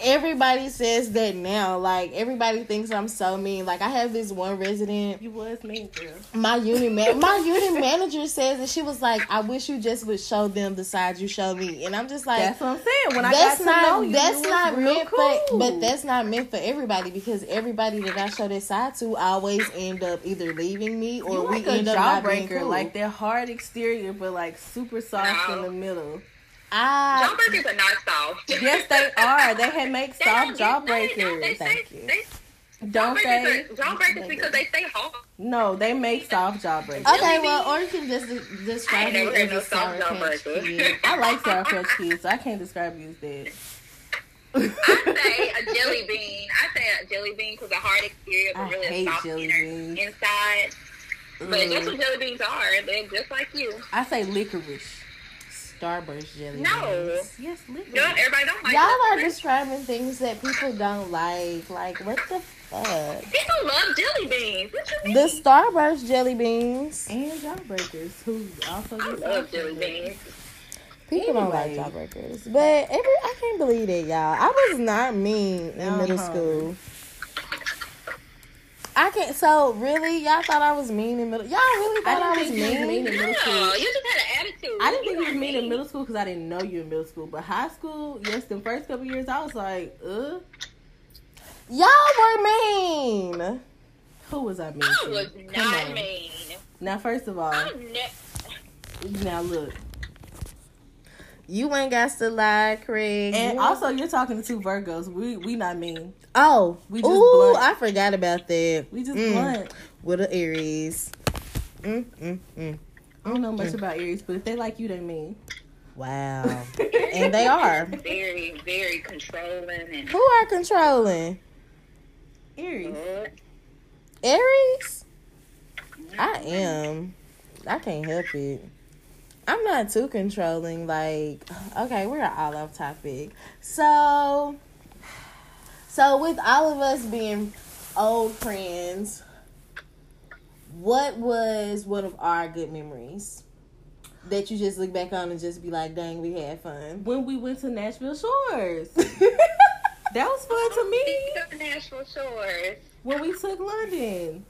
Everybody says that now. Like everybody thinks I'm so mean. Like I have this one resident, You was mean, girl. my unit man, my (laughs) unit manager says that she was like, "I wish you just would show them the side you show me." And I'm just like, That's what I'm saying. When I got to not know you, that's you not real meant cool. for but that's not meant for everybody because everybody that I show that side to always end up either leaving me or you we like end up not being cool. like that hard exterior, but like super soft No. in the middle. I Jawbreakers are not soft. Yes, they are. They had make (laughs) soft don't they- jawbreakers. They, Thank say, you. They, Don't jawbreakers they? are jawbreakers because they stay hard. No, they make soft jawbreakers. Okay, well, or you can just de- I describe ain't me as heard a no sour soft patch kid. (laughs) I like sour patch kids, so I can't describe you as that. I say a jelly bean. I say a jelly bean because a hard exterior but really hate soft jelly inner- beans. inside. But that's Mm. what jelly beans are. They're just like you. I say licorice. Starburst jelly beans. No. beans. Yes, licorice. You know, everybody don't like Y'all are licorice. describing things that people don't like. Like, what the fuck? People love jelly beans. What you mean? The Starburst jelly beans. And jawbreakers, who also I love jelly jawbreakers. beans. People don't like jawbreakers. But every I can't believe it, y'all. I was not mean in middle Uh-huh. school. I can't. So really, y'all thought I was mean in middle. Y'all really thought I, I was didn't think you was mean. mean in middle No, school. you just had an attitude. I didn't think you was weren't mean in middle school because I didn't know you in middle school. But high school, yes, the first couple years, I was like, uh, Y'all were mean. who was I mean? I to? was Come not on. mean. Now, first of all, I'm ne- now look, You ain't got to lie, Craig. and You- also you're talking to two Virgos. We we not mean. Oh, we just ooh, blunt. I forgot about that. We just Mm, blunt. with an Aries. Mm, mm, mm. I don't know much about Aries, but if they like you, they mean. Wow, (laughs) and they are. very, very controlling and. Who are controlling? Aries. Uh, Aries. I am. I can't help it. I'm not too controlling. Like, okay, we're all off topic. So, so with all of us being old friends, what was one of our good memories that you just look back on and just be like, "Dang, we had fun." When we went to Nashville Shores, (laughs) that was fun to me. Of Nashville Shores. When we took London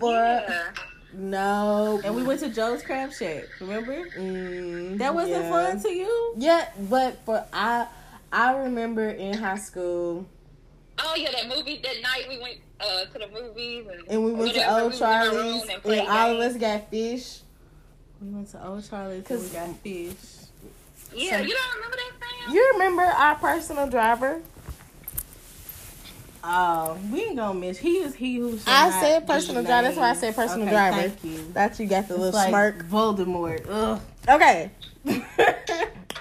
For yeah. no, and we went to Joe's Crab Shack. Remember? Mm, That wasn't yeah. fun to you. Yeah, but for I, I remember in high school, Oh yeah, that movie that night we went uh, to the movies and, and we went to Old we was in our room Charlie's, and and played all of us got fish. We went to Old Charlie's and we got fish. Yeah, So- you don't remember that Sam? You remember our personal driver? Oh, we ain't gonna miss. He is he who. I said personal driver. That's why I named. said personal Okay, driver. Thank you. Thought you got the It's little like smirk. Voldemort. Ugh. Okay, (laughs)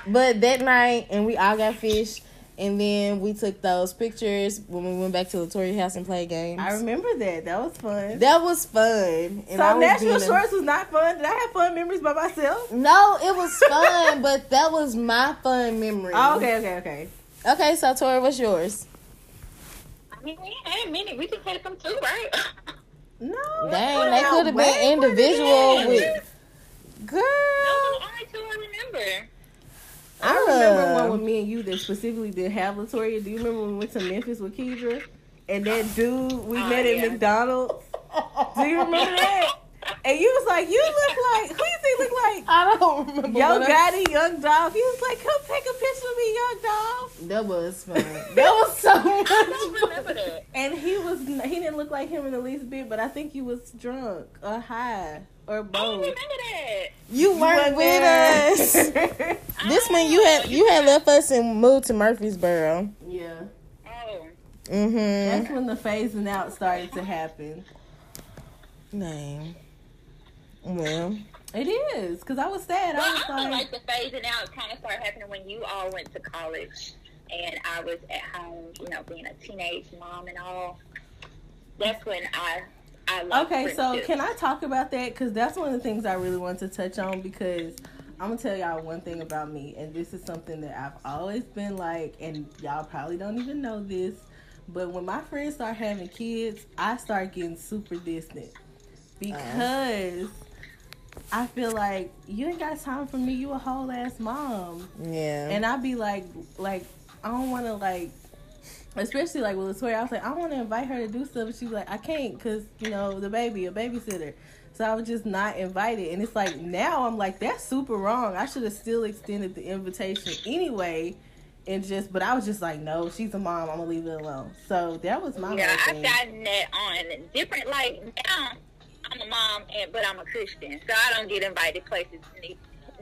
but that night, and we all got fish, and then we took those pictures when we went back to Latoya house and played games. I remember that. That was fun. that was fun. And so I was Nashville being a- was not fun. Did I have fun memories by myself? No, it was fun, but that was my fun memory. Oh, okay, okay, okay. Okay, so Tori, what's yours? I mean, we had many. We just had some too, right? No. Dang, they could have been individual with girl. Those are the only two I remember. I remember one with me and you that specifically did have Latoya. Do you remember when we went to Memphis with Kedra? And that dude we Oh, met at. McDonald's. Do you remember (laughs) that? And you was like, you look like who you think look like? I don't remember. Yo Gotti, Young Dolph. He was like, come take a picture of me, Young Dolph. That was fun. That was so (laughs) I don't much remember that. And he was he didn't look like him in the least bit, but I think he was drunk or high or I don't both. remember that. You weren't with there. us. (laughs) This when you had you had left us and moved to Murfreesboro. yeah. Oh, Mm-hmm. That's when the phasing out started to happen. Name. Well, It is, because I was sad. well, I was I feel like, like the phasing out kind of started happening when you all went to college, and I was at home, you know, being a teenage mom and all. That's when I, I lost okay, so friendships. can I talk about that? Because that's one of the things I really want to touch on because I'm going to tell y'all one thing about me. And this is something that I've always been like, and y'all probably don't even know this. But when my friends start having kids, I start getting super distant because I feel like you ain't got time for me. You a whole ass mom. yeah. And I'd be like, like, I don't want to like, especially like with Latoya. I was like, I want to invite her to do stuff, but she's like, I can't because you know the baby, a babysitter. So I was just not invited, and it's like now I'm like, that's super wrong. I should have still extended the invitation anyway, and just, but I was just like, no, she's a mom. I'm gonna leave it alone. So that was my yeah, I've gotten that on different. Like now, I'm a mom, and but I'm a Christian, so I don't get invited places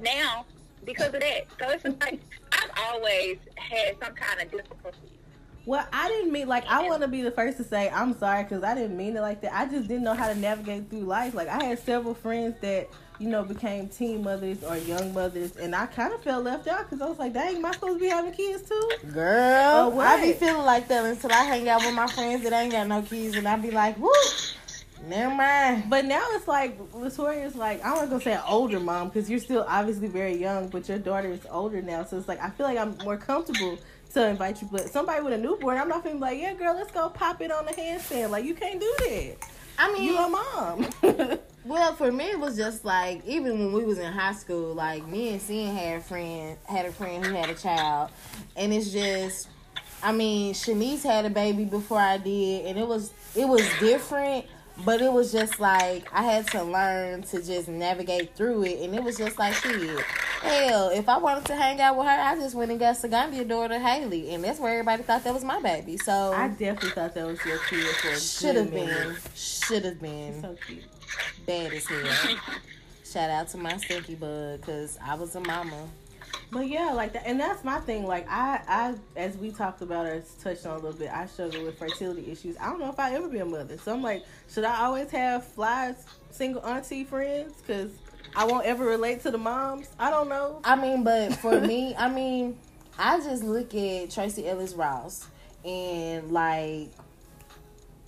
now because of that. So it's like I've always had some kind of difficulty. Well, I didn't mean like I want to be the first to say I'm sorry because I didn't mean it like that. I just didn't know how to navigate through life. Like I had several friends that you know became teen mothers or young mothers, and I kind of felt left out because I was like, dang, am I supposed to be having kids too? Girl, Oh, what? I be feeling like that until I hang out with my friends that ain't got no kids, and I be like, woo, never mind. But now it's like Latoya's like I'm not gonna say an older mom because you're still obviously very young, but your daughter is older now, so it's like I feel like I'm more comfortable to invite you. But somebody with a newborn, I'm not gonna be like, yeah, girl, let's go pop it on the handstand. Like you can't do that. I mean, You a mom. (laughs) well, for me, it was just like even when we was in high school, like me and Sin had a friend, had a friend who had a child, and it's just I mean, Shanice had a baby before I did, and it was it was different, but it was just like I had to learn to just navigate through it, and it was just like shit. Hell, if I wanted to hang out with her, I just went and got Sagambia daughter Haley, and that's where everybody thought that was my baby. So I definitely thought that was your kid for a should have been, should have been So cute. bad as hell. (laughs) Shout out to my stinky bug, cause I was a mama. But yeah, like that, and that's my thing. Like I, I, as we talked about or touched on a little bit, I struggle with fertility issues. I don't know if I ever be a mother, so I'm like, should I always have fly single auntie friends? Because I won't ever relate to the moms. I don't know. I mean, but for me, I mean, I just look at Tracee Ellis Ross and like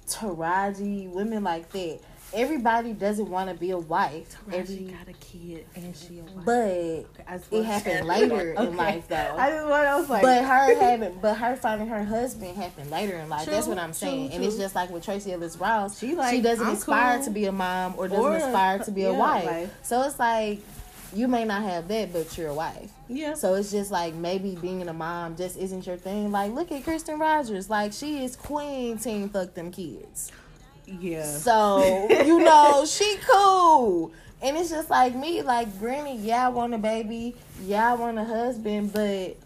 Taraji, women like that. Everybody doesn't want to be a wife. She Every, got a kid and she a wife. but Okay, it want- happened later in life, though. I just want. I was like, But her (laughs) having, but her finding her husband happened later in life. That's what I'm true, saying. And it's just like with Tracee Ellis Ross, She like she, doesn't I'm aspire cool. to be a mom or doesn't Or- aspire to be a yeah, wife. like- so it's like you may not have that, but you're a wife. yeah. So it's just like maybe being a mom just isn't your thing. Like look at Kristen Rogers, like she is queen team fuck them kids. Yeah. So you know she cool. And it's just like me, like granted, yeah, I want a baby, yeah, I want a husband, but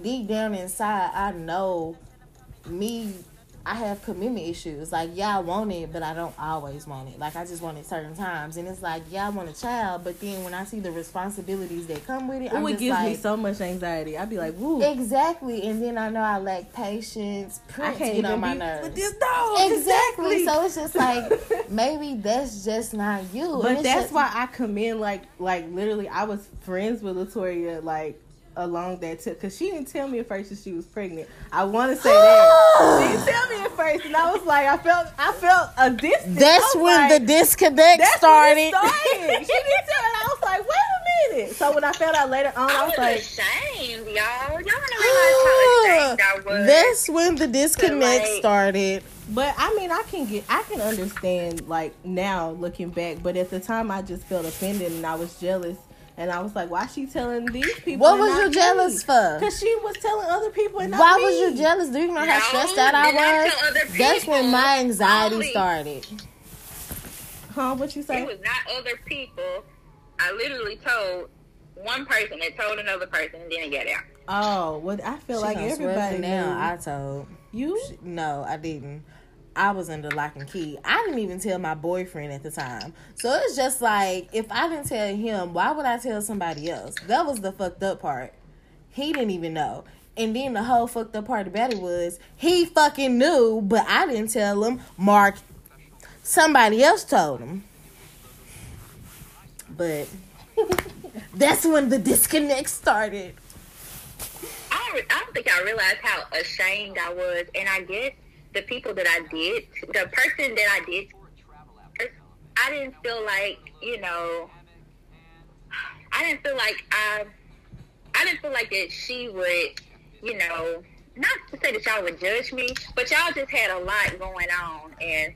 deep down inside, I know me. I have commitment issues. Like, yeah, I want it, but I don't always want it. Like, I just want it certain times, and it's like, yeah, I want a child, but then when I see the responsibilities that come with it, I'm Ooh, it gives like, me so much anxiety. I'd be like, woo. Exactly, and then I know I lack patience. I can't get on my nerves. with this dog. Exactly. So it's just like (laughs) maybe that's just not you. But that's just- why I commend like like literally I was friends with Latoya like along that tip because she didn't tell me at first that she was pregnant. I want to say that (gasps) she didn't tell me at first, and I was like, I felt I felt a distance. That's when like, the disconnect that's started. When it started. she didn't tell, and I was like, wait a minute. So when I found out later on, I I was was like, ashamed, y'all. Y'all don't realize how (sighs) ashamed I was. That's when the disconnect like- started. But I mean, I can get, I can understand like now looking back. But at the time, I just felt offended and I was jealous. And I was like, why she telling these people? What was not you me? jealous for? Because she was telling other people and not Why me. was you jealous? Do you know how No, stressed out I was? That's when my anxiety Only- started. Huh? What you say? It was not other people. I literally told one person that told another person and didn't get out. Oh, well, I feel She like everybody now. I told. you. No, I didn't. I was under lock and key. I didn't even tell my boyfriend at the time. So it's just like if I didn't tell him, why would I tell somebody else? That was the fucked up part. He didn't even know. And then the whole fucked up part about it was he fucking knew, but I didn't tell him. Mark, somebody else told him. But (laughs) that's when the disconnect started. I I don't think I realized how ashamed I was. And I guess the people that I did, the person that I did, I didn't feel like, you know, I didn't feel like I, I didn't feel like that she would, you know, not to say that y'all would judge me, but y'all just had a lot going on. And,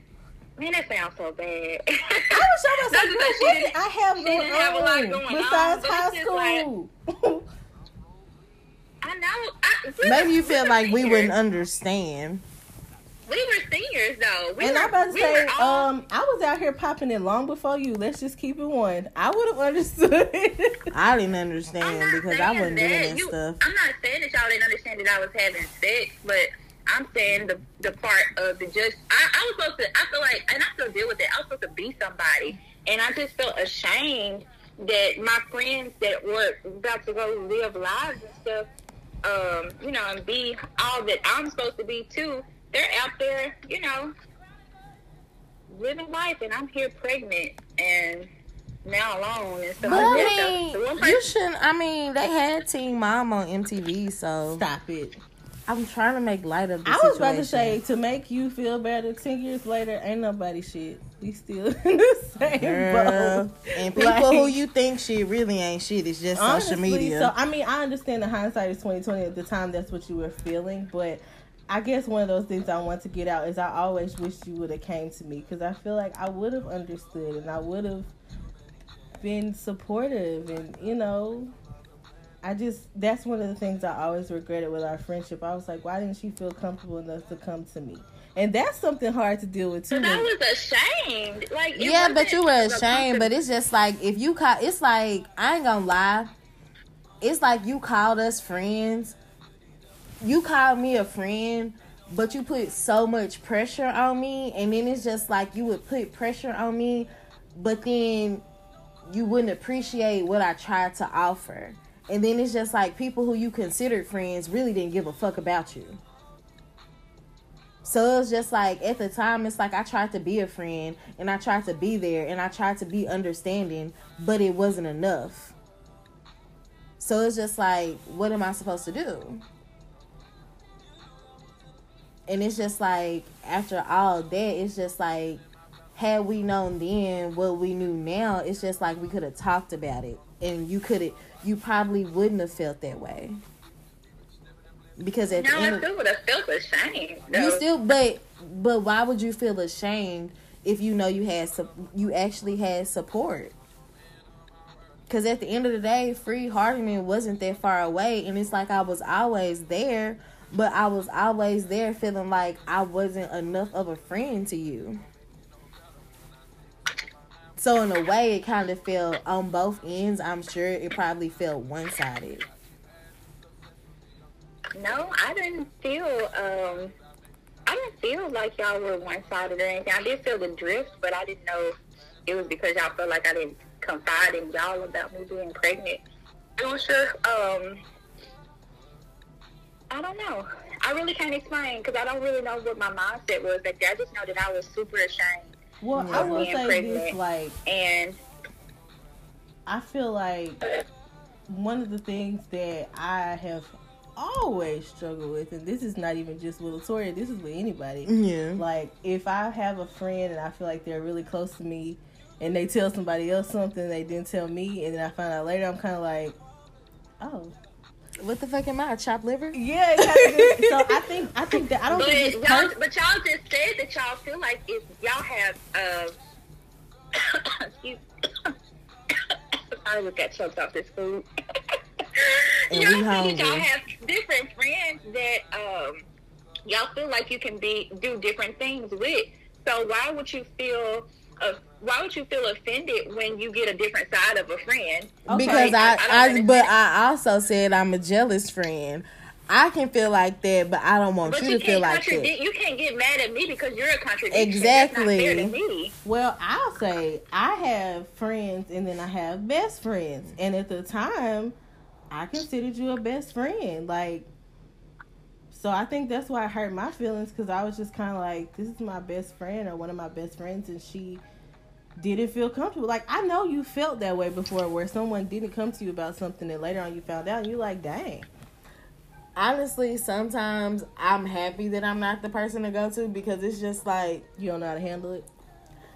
man, that sounds so bad. (laughs) I was showing myself, Not to she didn't- I have she didn't have a lot on going on, besides but high it's just like- school? I know. I, Maybe you feel like we wouldn't understand. We seniors, though. We and were, I'm about to we say, all- um, I was out here popping it long before you. Let's just keep it one. I would have understood. (laughs) I didn't understand because I wasn't doing that. that You- stuff. I'm not saying that y'all didn't understand that I was having sex, but I'm saying the the part of the just. I, I was supposed to. I feel like, and I still deal with it. I was supposed to be somebody, and I just felt ashamed that my friends that were about to go live lives and stuff, um, you know, and be all that I'm supposed to be too. They're out there, you know, living life, and I'm here pregnant and now alone and stuff But I. So mean, the one you shouldn't. I mean, they had Teen Mom on MTV, so Stop it. I'm trying to make light of the I was about to say to make you feel better. Ten years later, ain't nobody shit. We still (laughs) in the same Girl, boat. and people Like- who you think shit really ain't shit. It's just Honestly, social media. So I mean, I understand the hindsight is twenty twenty. At the time, that's what you were feeling, but. I guess one of those things I want to get out is I always wish you would have came to me because I feel like I would have understood and I would have been supportive and you know I just that's one of the things I always regretted with our friendship. I was like, why didn't she feel comfortable enough to come to me? And that's something hard to deal with too. But I was ashamed. Like it yeah, but wasn't you were ashamed. But it's just like if you call, it's like I ain't gonna lie. It's like you called us friends. You called me a friend, but you put so much pressure on me, and then it's just like you would put pressure on me, but then you wouldn't appreciate what I tried to offer. And then it's just like people who you considered friends really didn't give a fuck about you. So it's just like at the time, it's like I tried to be a friend and I tried to be there and I tried to be understanding, but it wasn't enough. So it's just like, what am I supposed to do? And it's just like, after all that, it's just like, had we known then what we knew now, it's just like we could have talked about it. And you could have, you probably wouldn't have felt that way. Because at No, the end I still would have felt ashamed. you still, but but why would you feel ashamed if you know you had you actually had support? Because at the end of the day, Freed-Hardeman wasn't that far away, and it's like I was always there, but I was always there feeling like I wasn't enough of a friend to you. So in a way, it kind of felt on both ends. I'm sure it probably felt one sided. No, I didn't feel. Um, I didn't feel like y'all were one sided or anything. I did feel the drift, but I didn't know it was because y'all felt like I didn't confide in y'all about me being pregnant. I'm sure. Um, I don't know. I really can't explain because I don't really know what my mindset was back there. I just know that I was super ashamed, Well, Yeah. I will Being say this: like, and I feel like one of the things that I have always struggled with, and this is not even just with Latoya, this is with anybody. Yeah. Like, if I have a friend and I feel like they're really close to me, and they tell somebody else something they didn't tell me, and then I find out later, I'm kind of like, oh, What the fuck am I? A chopped liver? yeah. It kinda (laughs) so I think I think that I don't but think it's y'all, but y'all just said that y'all feel like if y'all have uh, (coughs) excuse, (coughs) I just got choked off this food. (laughs) Y'all we feel that hungry. y'all have different friends that um y'all feel like you can be do different things with. So why would you feel? Uh, why would you feel offended when you get a different side of a friend? Okay. because I, I don't I, but I also said I'm a jealous friend. I can feel like that, but I don't want But you, you to feel like contradict. that. You can't get mad at me because you're a contradiction. Exactly. That's not fair to me. Well, I'll say I have friends and then I have best friends. And at the time, I considered you a best friend. Like, so I think that's why it hurt my feelings because I was just kind of like, this is my best friend or one of my best friends, and she didn't feel comfortable. Like, I know you felt that way before where someone didn't come to you about something and later on you found out, and you're like, dang. Honestly, sometimes I'm happy that I'm not the person to go to because it's just like You don't know how to handle it.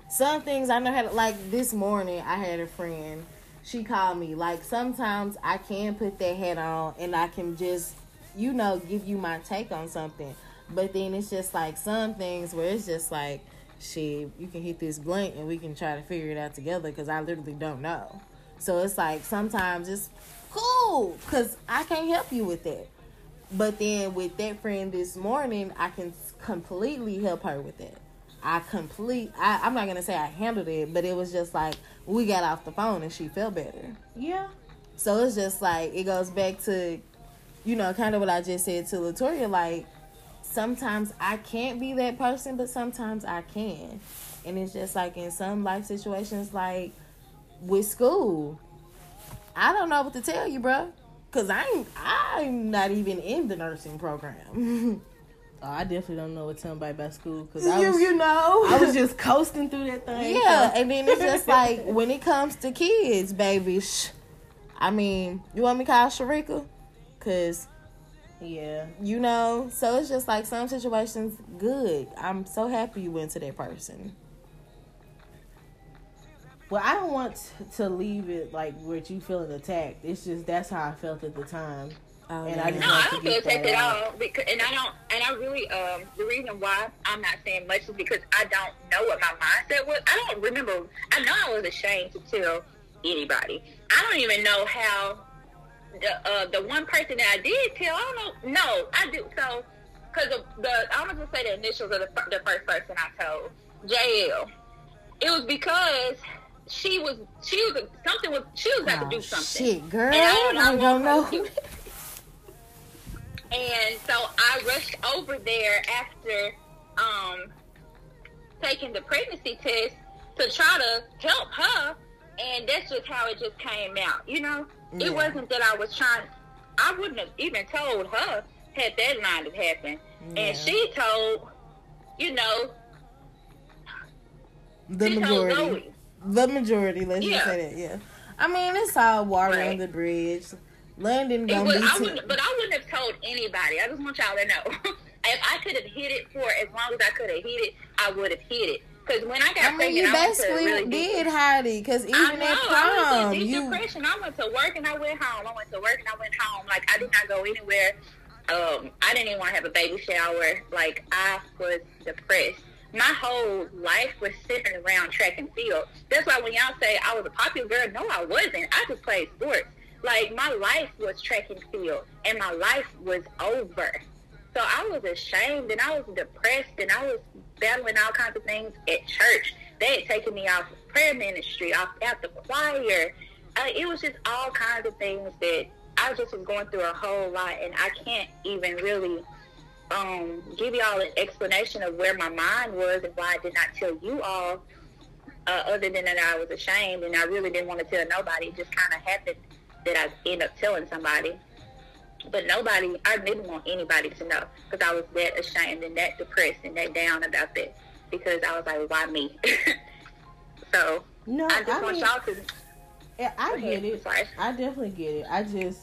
some things I know how to like this morning I had a friend. She called me. Like sometimes I can put that hat on and I can just, you know, give you my take on something. But then it's just like some things where it's just like, shit, you can hit this blunt and we can try to figure it out together because I literally don't know. So it's like sometimes it's cool because I can't help you with that. But then with that friend this morning, I can completely help her with that. I complete. I, I'm not gonna say I handled it, but it was just like we got off the phone and she felt better. Yeah. So it's just like it goes back to, you know, kind of what I just said to Latoya. Like sometimes I can't be that person, but sometimes I can, and it's just like in some life situations, like with school, I don't know what to tell you, bro, cause I'm I'm not even in the nursing program. (laughs) Oh, I definitely don't know what to tell anybody about school because I you was, you know I was just coasting through that thing. Yeah, and then it's just (laughs) like when it comes to kids, baby. Sh- I mean, you want me to call Sharika? Cause yeah. you know, so it's just like some situations. Good. I'm so happy you went to that person. Well, I don't want to leave it like where you feeling attacked. It's just that's how I felt at the time. Oh, And I just No, I don't feel attacked at all because, and I don't, and I really, um, the reason why I'm not saying much is because I don't know what my mindset was. I don't remember. I know I was ashamed to tell anybody. I don't even know how the uh, the one person that I did tell, I don't know. No, I do. So, because the, the I'm gonna just say the initials of the, the first person I told, JL. It was because she was she was something was she was about Oh, to do something. shit, girl. And I, I don't don't know. know. what to do. And so I rushed over there after um, taking the pregnancy test to try to help her, and that's just how it just came out. You know, Yeah. it wasn't that I was trying. I wouldn't have even told her had that line have happened, Yeah. and she told, you know, The majority. The majority, let's Yeah. just say that, yeah. I mean, it's all water Right. under the bridge. London gonna was, be I too- but I wouldn't have told anybody. I just want y'all to know. (laughs) if I could have hit it for as long as I could have hit it, I would have hit it. Because when I got I mean, pregnant, you I basically really did it because even I know. at I prom, went to deep you depression. I went to work and I went home. I went to work and I went home. Like I did not go anywhere. Um, I didn't even want to have a baby shower. Like I was depressed. My whole life was centered around track and field. That's why when y'all say I was a popular girl, no, I wasn't. I just played sports. Like my life was track and field, and my life was over. So I was ashamed and I was depressed and I was battling all kinds of things at church. They had taken me off of prayer ministry, off at the choir. Uh, it was just all kinds of things that I just was going through a whole lot, and I can't even really um, give y'all an explanation of where my mind was and why I did not tell you all. Uh, other than that, I was ashamed and I really didn't want to tell nobody. It just kind of happened that I ended up telling somebody but nobody, I didn't want anybody to know because I was that ashamed and that depressed and that down about that because I was like, why me? (laughs) so No, I just I want mean, y'all to. yeah, I get it. Sorry. I definitely get it. I just,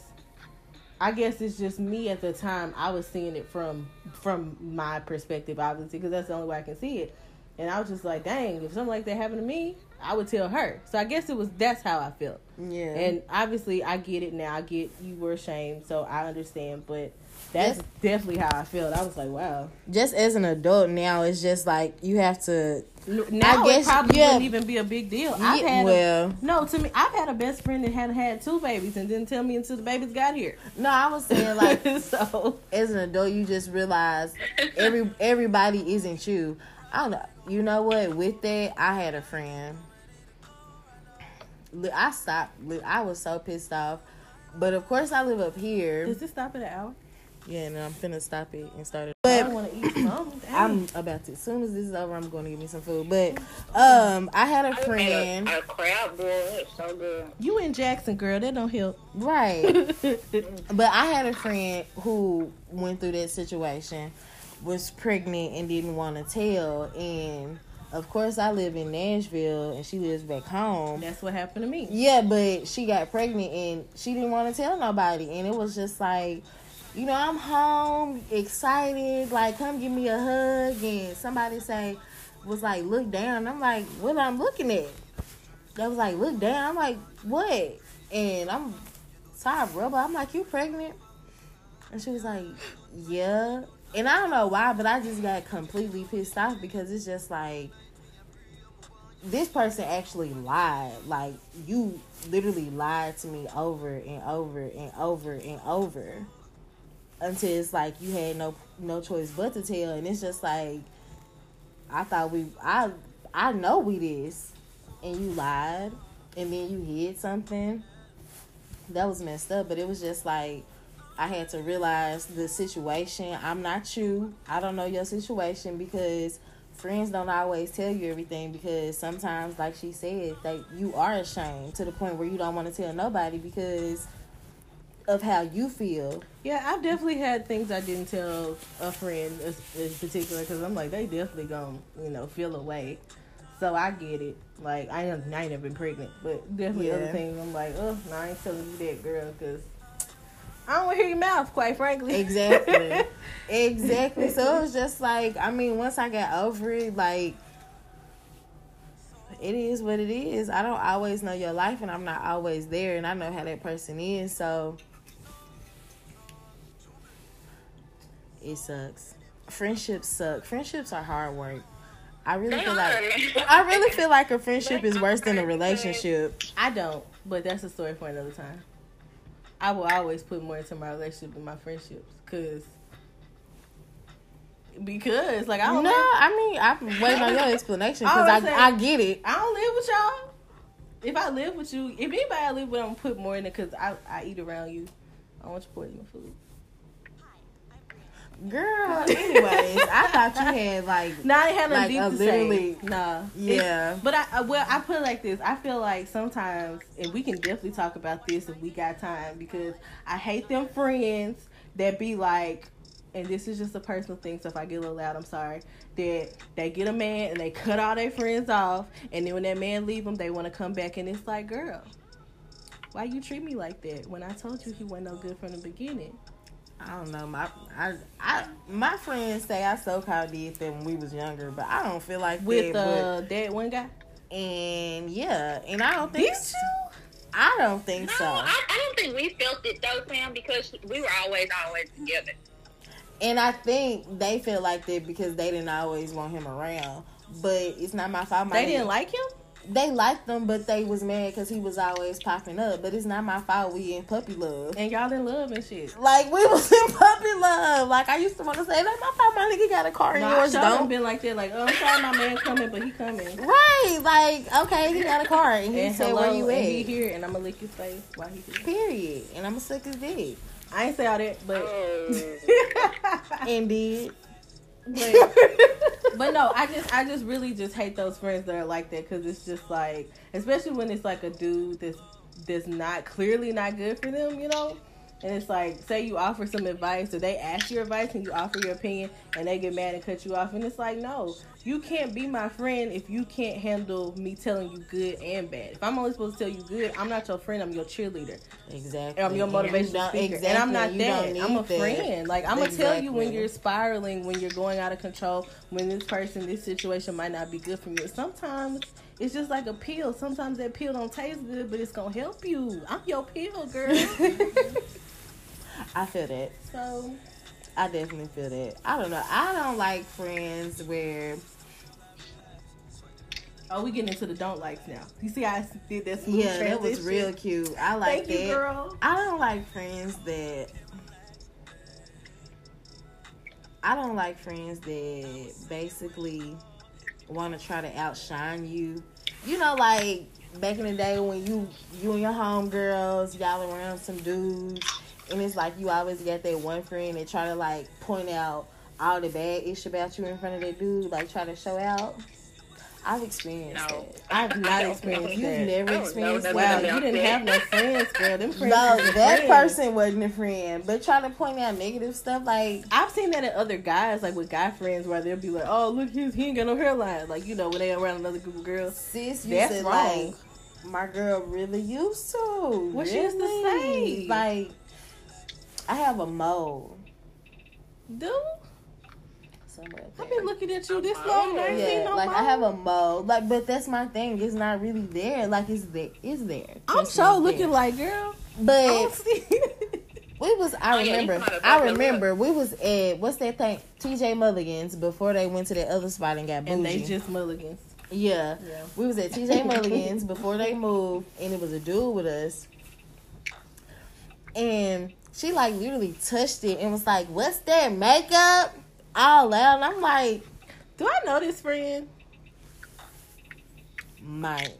I guess it's just me at the time. I was seeing it from from my perspective, obviously, because that's the only way I can see it. And I was just like, dang, if something like that happened to me, I would tell her. So I guess it was that's how I felt. yeah. And obviously, I get it now. I get you were ashamed, so I understand. But that's definitely how I felt. I was like, wow. just as an adult now, it's just like you have to. Now guess, it probably yeah. wouldn't even be a big deal. I've had a- well, no, to me, I've had a best friend that had had two babies and didn't tell me until the babies got here. no, I was saying like (laughs) so as an adult, you just realize every everybody isn't you. I don't know. You know what? With that, I had a friend. Li- I stopped. li- I was so pissed off. But of course, I live up here. does this stop at an hour? Yeah, and I'm finna stop it and start it. I want to eat some. (clears throat) I'm about to. As soon as this is over, I'm going to get me some food. But um, I had a I friend. a, a crab boil. It's so good. you in Jackson, girl. That don't help. Right. (laughs) But I had a friend who went through that situation, was pregnant and didn't want to tell. And of course, I live in Nashville and she lives back home. That's what happened to me. Yeah, but she got pregnant and she didn't want to tell nobody. And it was just like, you know, I'm home, excited, like, come give me a hug. And somebody say, was like, look down. I'm like, what I'm looking at? They was like, look down. I'm like, what? And I'm sorry, brother. I'm like, you pregnant? And she was like, yeah. And I don't know why, but I just got completely pissed off because it's just like, this person actually lied. Like you literally lied to me over and over and over and over until it's like you had no no choice but to tell. And it's just like I thought we I I know we this, and you lied, and then you hid something. That was messed up. But it was just like. I had to realize the situation. I'm not you. I don't know your situation because friends don't always tell you everything because sometimes like she said that you are ashamed to the point where you don't want to tell nobody because of how you feel Yeah, I've definitely had things I didn't tell a friend in particular because I'm like, they definitely gonna, you know, feel away. So I get it. Like, I ain't, I ain't never been pregnant, but definitely other things I'm like, oh, no, I ain't telling you that, girl, because I don't want to hear your mouth, quite frankly. exactly. (laughs) Exactly. So it was just like i mean once i got over it like it is what it is. I don't always know your life and i'm not always there and i know how that person is so it sucks. Friendships suck. Friendships are hard work. I really feel like (laughs) i really feel like a friendship is worse than a relationship. I don't, but that's a story for another time. I will always put more into my relationship than my friendships, cause because like I don't no, live, I mean I'm waiting on your explanation because (laughs) saying- I, I get it. I don't live with y'all. If I live with you, if anybody I live with, I'm gonna put more in it because I I eat around you. I want you poison food. Girl, anyways, I thought you had like (laughs) Nah, I had no Like, deep to literally- say. Nah. Yeah. It- but I I- well I put it like this. I feel like sometimes, and we can definitely talk about this if we got time because I hate them friends that be like, and this is just a personal thing. So if I get a little loud, I'm sorry. That they get a man and they cut all their friends off, and then when that man leave them, they want to come back, and it's like, girl, why you treat me like that when I told you he wasn't no good from the beginning? I don't know. My I, I my friends say I so called did that when we was younger, but I don't feel like With that. uh, that one guy, and yeah, and I don't think these two. I don't think No, so. I, I don't think we felt it though, Sam, because we were always always together. And I think they feel like that because they didn't always want him around. But it's not my fault. My They didn't like him. They liked him, but they was mad because he was always popping up. But it's not my fault. We in puppy love. And y'all in love and shit. Like we (laughs) was in puppy love. Like I used to want to say, like my fault. My nigga got a car and No, I yours sure don't. been like that. Like, oh, I'm sorry, my man coming, but he coming. Right. Like okay, he got a car and he And said hello, where you and he here, and I'm gonna lick his face while he here. Period. And I'm gonna suck his dick. I ain't say all that, but. Oh. (laughs) Indeed. But, but no, I just I just really just hate those friends that are like that because it's just like, especially when it's like a dude that's that's not clearly not good for them, you know. And it's like, say you offer some advice, or they ask your advice and you offer your opinion, and they get mad and cut you off, and it's like, no, you can't be my friend if you can't handle me telling you good and bad. If I'm only supposed to tell you good, I'm not your friend. I'm your cheerleader. Exactly. I'm your motivational speaker, exactly, and I'm not you that. I'm a that. friend. Like I'm gonna tell you when you're spiraling, when you're going out of control, when this person, this situation might not be good for you. Sometimes it's just like a pill. Sometimes that pill don't taste good, but it's gonna help you. I'm your pill, girl. (laughs) I feel that. so I definitely feel that. I don't know. I don't like friends where oh, we getting into the don't likes now. You see I did that smooth yeah, that was real cute. I like Thank that. you, girl. I don't like friends that I don't like friends that basically want to try to outshine you. You know, like back in the day when you you and your homegirls y'all around some dudes, and it's like you always got that one friend that try to like point out all the bad ish about you in front of that dude, like try to show out. I've experienced No. that. I've (laughs) not don't experienced You've that. never I don't experienced nothing Wow, you didn't that. have no friends, girl. Them (laughs) friends. No, that friends. person wasn't a friend. But try to point out negative stuff like I've seen that in other guys, like with guy friends, where they'll be like, "Oh, look, his he ain't got no hairline." Like you know, when they around another group of girls. sis used That's to wrong. like my girl really used to. What she used to say? Like I have a mole Dude, somewhere. up I've been looking at you this long. and I ain't seen Yeah, no like I have a mole. Like, but that's my thing. It's not really there. Like it's there. It's there. I'm so sure looking there. like girl. I But don't see. (laughs) we was. I Oh, yeah, remember. I remember. We was at what's that thing? T.J. Mulligan's before they went to that other spot and got bougie. and they just mulligans. yeah. Yeah. We was at TJ Mulligan's before they moved, and it was a dude with us. And she like literally touched it and was like, "What's that makeup?" All loud, and I'm like, Do I know this friend? "Might."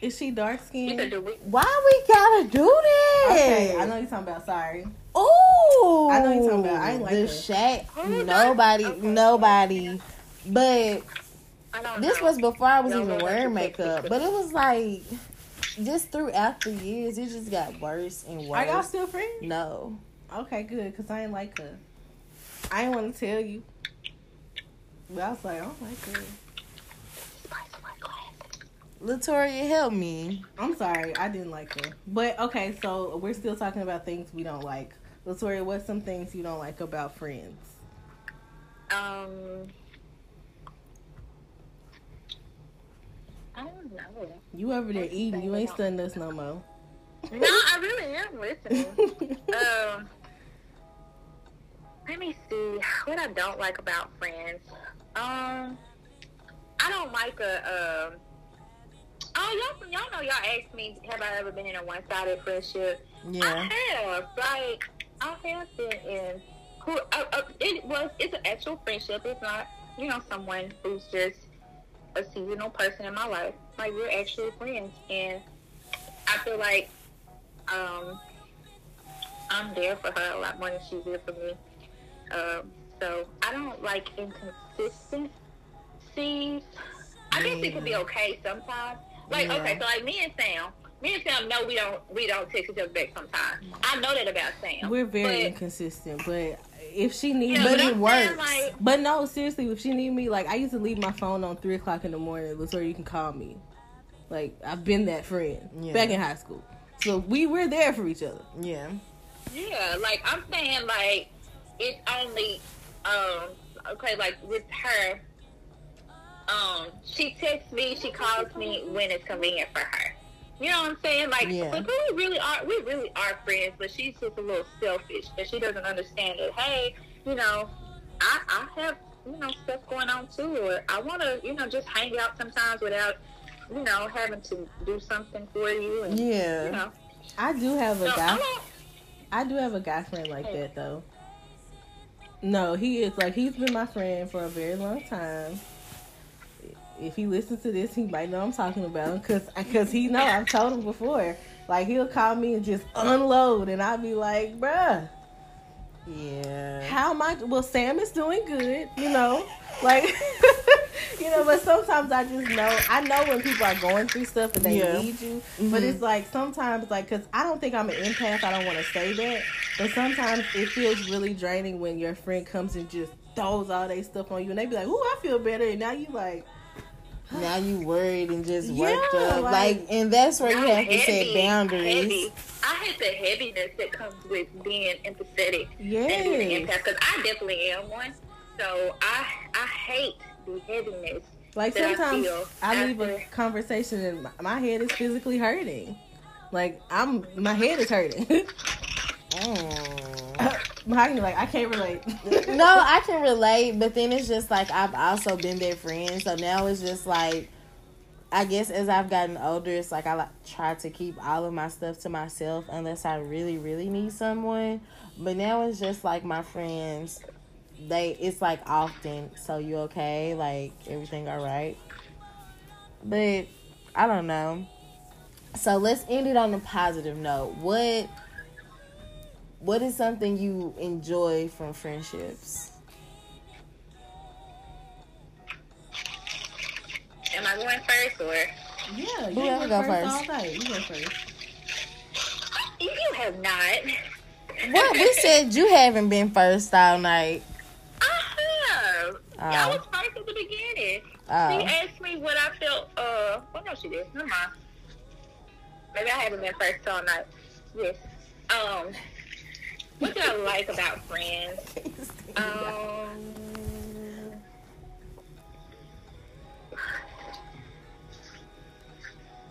Is she dark You skinned? Why we gotta do this? Okay, I know you're talking about. Sorry. Ooh, I know you're talking about. I ain't like the her. Shaq. Oh, Nobody, okay. nobody. But this know. was before I was Y'all even know wearing makeup. But it was like, just throughout the years, it just got worse and worse. Are y'all still friends? No. Okay, good, cause I ain't like her. I didn't want to tell you, but I was like, I don't like her. Latoria, help me. I'm sorry, I didn't like her. But okay, so we're still talking about things we don't like. Latoria, what's some things you don't like about friends? Um, I don't know. You over there What's the eating, you ain't about- studying us no more. No, I really am listening. (laughs) um, let me see what I don't like about friends. Um, I don't like a. Um, Oh, y'all, y'all know y'all asked me, have I ever been in a one-sided friendship? Yeah. I have. Like, I have been in. Who? Uh, uh, it was. It's an actual friendship. It's not, you know, someone who's just a seasonal person in my life. Like we're actually friends, and I feel like um, I'm there for her a lot more than she's there for me. Um, so I don't like inconsistencies. I guess it could be okay sometimes. Like Yeah. okay, so like me and Sam, me and Sam know we don't we don't text each other back sometimes. I know that about Sam. We're very but, inconsistent, but if she needs yeah, But but it works. Like, But no, seriously, if she need me, like I used to leave my phone on three o'clock in the morning. That's where you can call me. Like I've been that friend Yeah. back in high school, so we were there for each other. Yeah. Yeah, like I'm saying, like it's only um okay, like with her, um, she texts me, she calls me when it's convenient for her. You know what I'm saying? Like, Yeah. but we really are, we really are friends, but she's just a little selfish, and she doesn't understand that. Hey, you know, I I have you know stuff going on too, or I want to you know just hang out sometimes without you know having to do something for you, and Yeah. you know. I do have a So guy. don't. I do have a guy friend like that though. No, he is like he's been my friend for a very long time. If he listens to this, he might know I'm talking about him because because he know I've told him before. Like he'll call me and just unload, and I'll be like, "Bruh, Yeah. how am I? Well, Sam is doing good, you know, like, (laughs) you know. But sometimes I just know I know when people are going through stuff and they Yeah. need you. But Mhm. it's like sometimes, like, cause I don't think I'm an empath. I don't want to say that, but sometimes it feels really draining when your friend comes and just throws all their stuff on you, and they be like, "Ooh, I feel better," and now you like, Now you worried and just worked Yeah, up. like- Like, and that's where you have to set boundaries. heavy. I hate the heaviness that comes with being empathetic and being an empath because I definitely am one. So I I hate the heaviness. like I sometimes feel I leave a conversation and my, my head is physically hurting. Like I'm, my head is hurting. (laughs) Mm. (coughs) Mahogany, like I can't relate. (laughs) no, I can relate, but then it's just like I've also been their friend, so now it's just like I guess as I've gotten older, it's like I like try to keep all of my stuff to myself unless I really, really need someone. But now it's just like my friends, they it's like often. So you okay? Like everything all right? But I don't know. So let's end it on a positive note. What what is something you enjoy from friendships? Am I going first or Yeah, you Whoever go go first, first. all day. You go first. you have not? What we said you haven't been first all night. I have. I Oh. was first at the beginning. She Oh. asked me what I felt. Uh, well, no, she did. Never mind. Maybe I haven't been first all night. Yes. Um, what do I like about friends? (laughs) Um,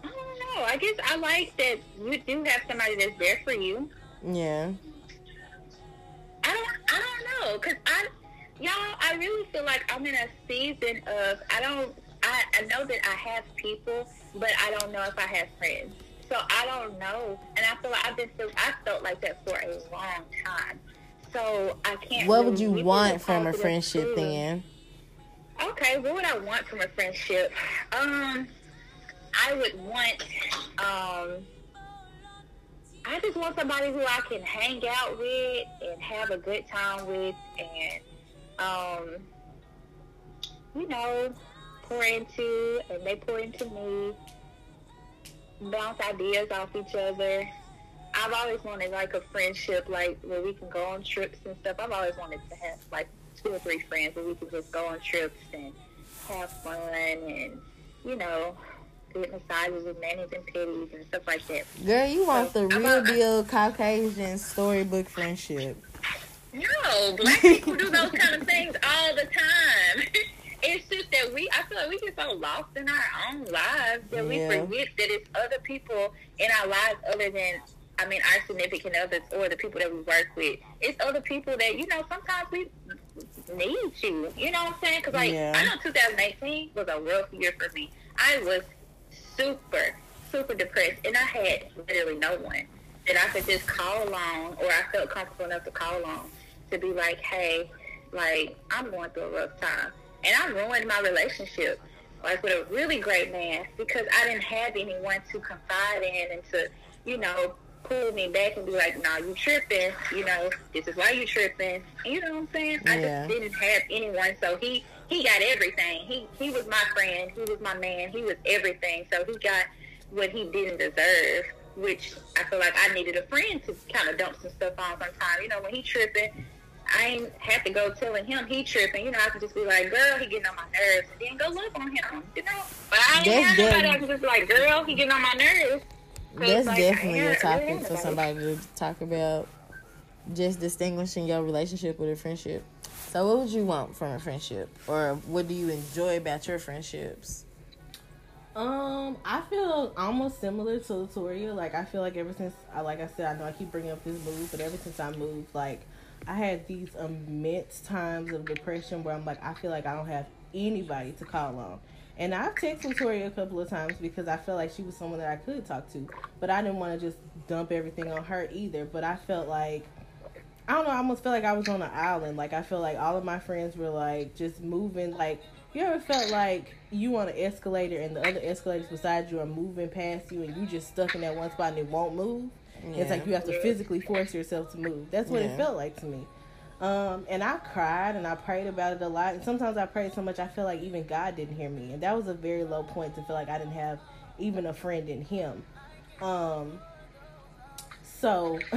I don't know. I guess I like that you do have somebody that's there for you. yeah. I don't, I don't know, cause I, y'all, I really feel like I'm in a season of I don't, I, I know that I have people, but I don't know if I have friends. So I don't know, and I feel like I've been, feel, I felt like that for a long time. So I can't. What really would you want from a friendship feeling. then? Okay, what would I want from a friendship? Um, I would want, um, I just want somebody who I can hang out with and have a good time with, and um, you know, pour into, and they pour into me, bounce ideas off each other. I've always wanted like a friendship, like where we can go on trips and stuff. I've always wanted to have like two or three friends where we can just go on trips and have fun and you know get massages and manis and pitties and stuff like that. Girl, you want the I'm real a- deal Caucasian storybook friendship. No, black people do those kind of things all the time. (laughs) It's just that we, I feel like we get so lost in our own lives that we forget that it's other people in our lives other than, I mean, our significant others or the people that we work with. It's other people that, you know, sometimes we need you. You know what I'm saying? Because, like, Yeah. I know 2018 was a rough year for me. I was super, super depressed, and I had literally no one that I could just call on, or I felt comfortable enough to call on to be like, hey, like I'm going through a rough time, and I ruined my relationship like with a really great man because I didn't have anyone to confide in and to, you know, pull me back and be like, "Nah, you tripping. You know, this is why you tripping." You know what I'm saying? I just didn't have anyone, so he he got everything. He he was my friend. He was my man. He was everything. So he got what he didn't deserve, which I feel like I needed a friend to kind of dump some stuff on sometimes. You know, when he tripping. I ain't have to go telling him he tripping. You know, I could just be like, "Girl, he getting on my nerves," and then go look on him. You know, but I ain't That's have nobody. I could just be like, "Girl, he getting on my nerves. That's like, definitely a topic had for somebody to talk about. Just distinguishing your relationship with a friendship. So, what would you want from a friendship, or what do you enjoy about your friendships? Um, I feel almost similar to Latoria. Like I feel like ever since I, like I said, I know I keep bringing up this move, but ever since I moved, like I had these immense times of depression where I'm like, I feel like I don't have anybody to call on. And I've texted Latoria a couple of times because I felt like she was someone that I could talk to, but I didn't want to just dump everything on her either. But I felt like I don't know. I almost felt like I was on an island. Like I feel like all of my friends were like just moving. Like you ever felt like you on an escalator and the other escalators beside you are moving past you and you just stuck in that one spot and it won't move. It's like you have to physically force yourself to move. That's what Yeah. it felt like to me. Um, and I cried and I prayed about it a lot. And sometimes I prayed so much I feel like even God didn't hear me. And that was a very low point to feel like I didn't have even a friend in Him. Um, so (laughs)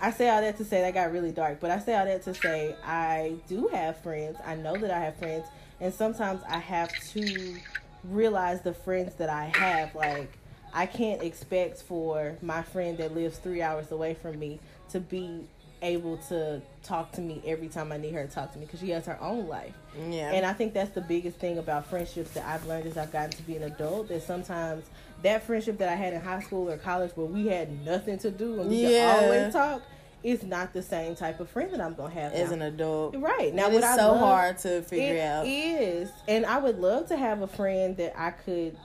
I say all that to say that got really dark, but I say all that to say I do have friends. I know that I have friends, and sometimes I have to realize the friends that I have. Like I can't expect for my friend that lives three hours away from me to be able to talk to me every time I need her to talk to me because she has her own life. Yeah, And I think that's the biggest thing about friendships that I've learned as I've gotten to be an adult. That sometimes that friendship that I had in high school or college where we had nothing to do and we Yeah. could always talk is not the same type of friend that I'm gonna have. as now. an adult, right now, it what is I so love- hard to figure it out. is, and I would love to have a friend that I could.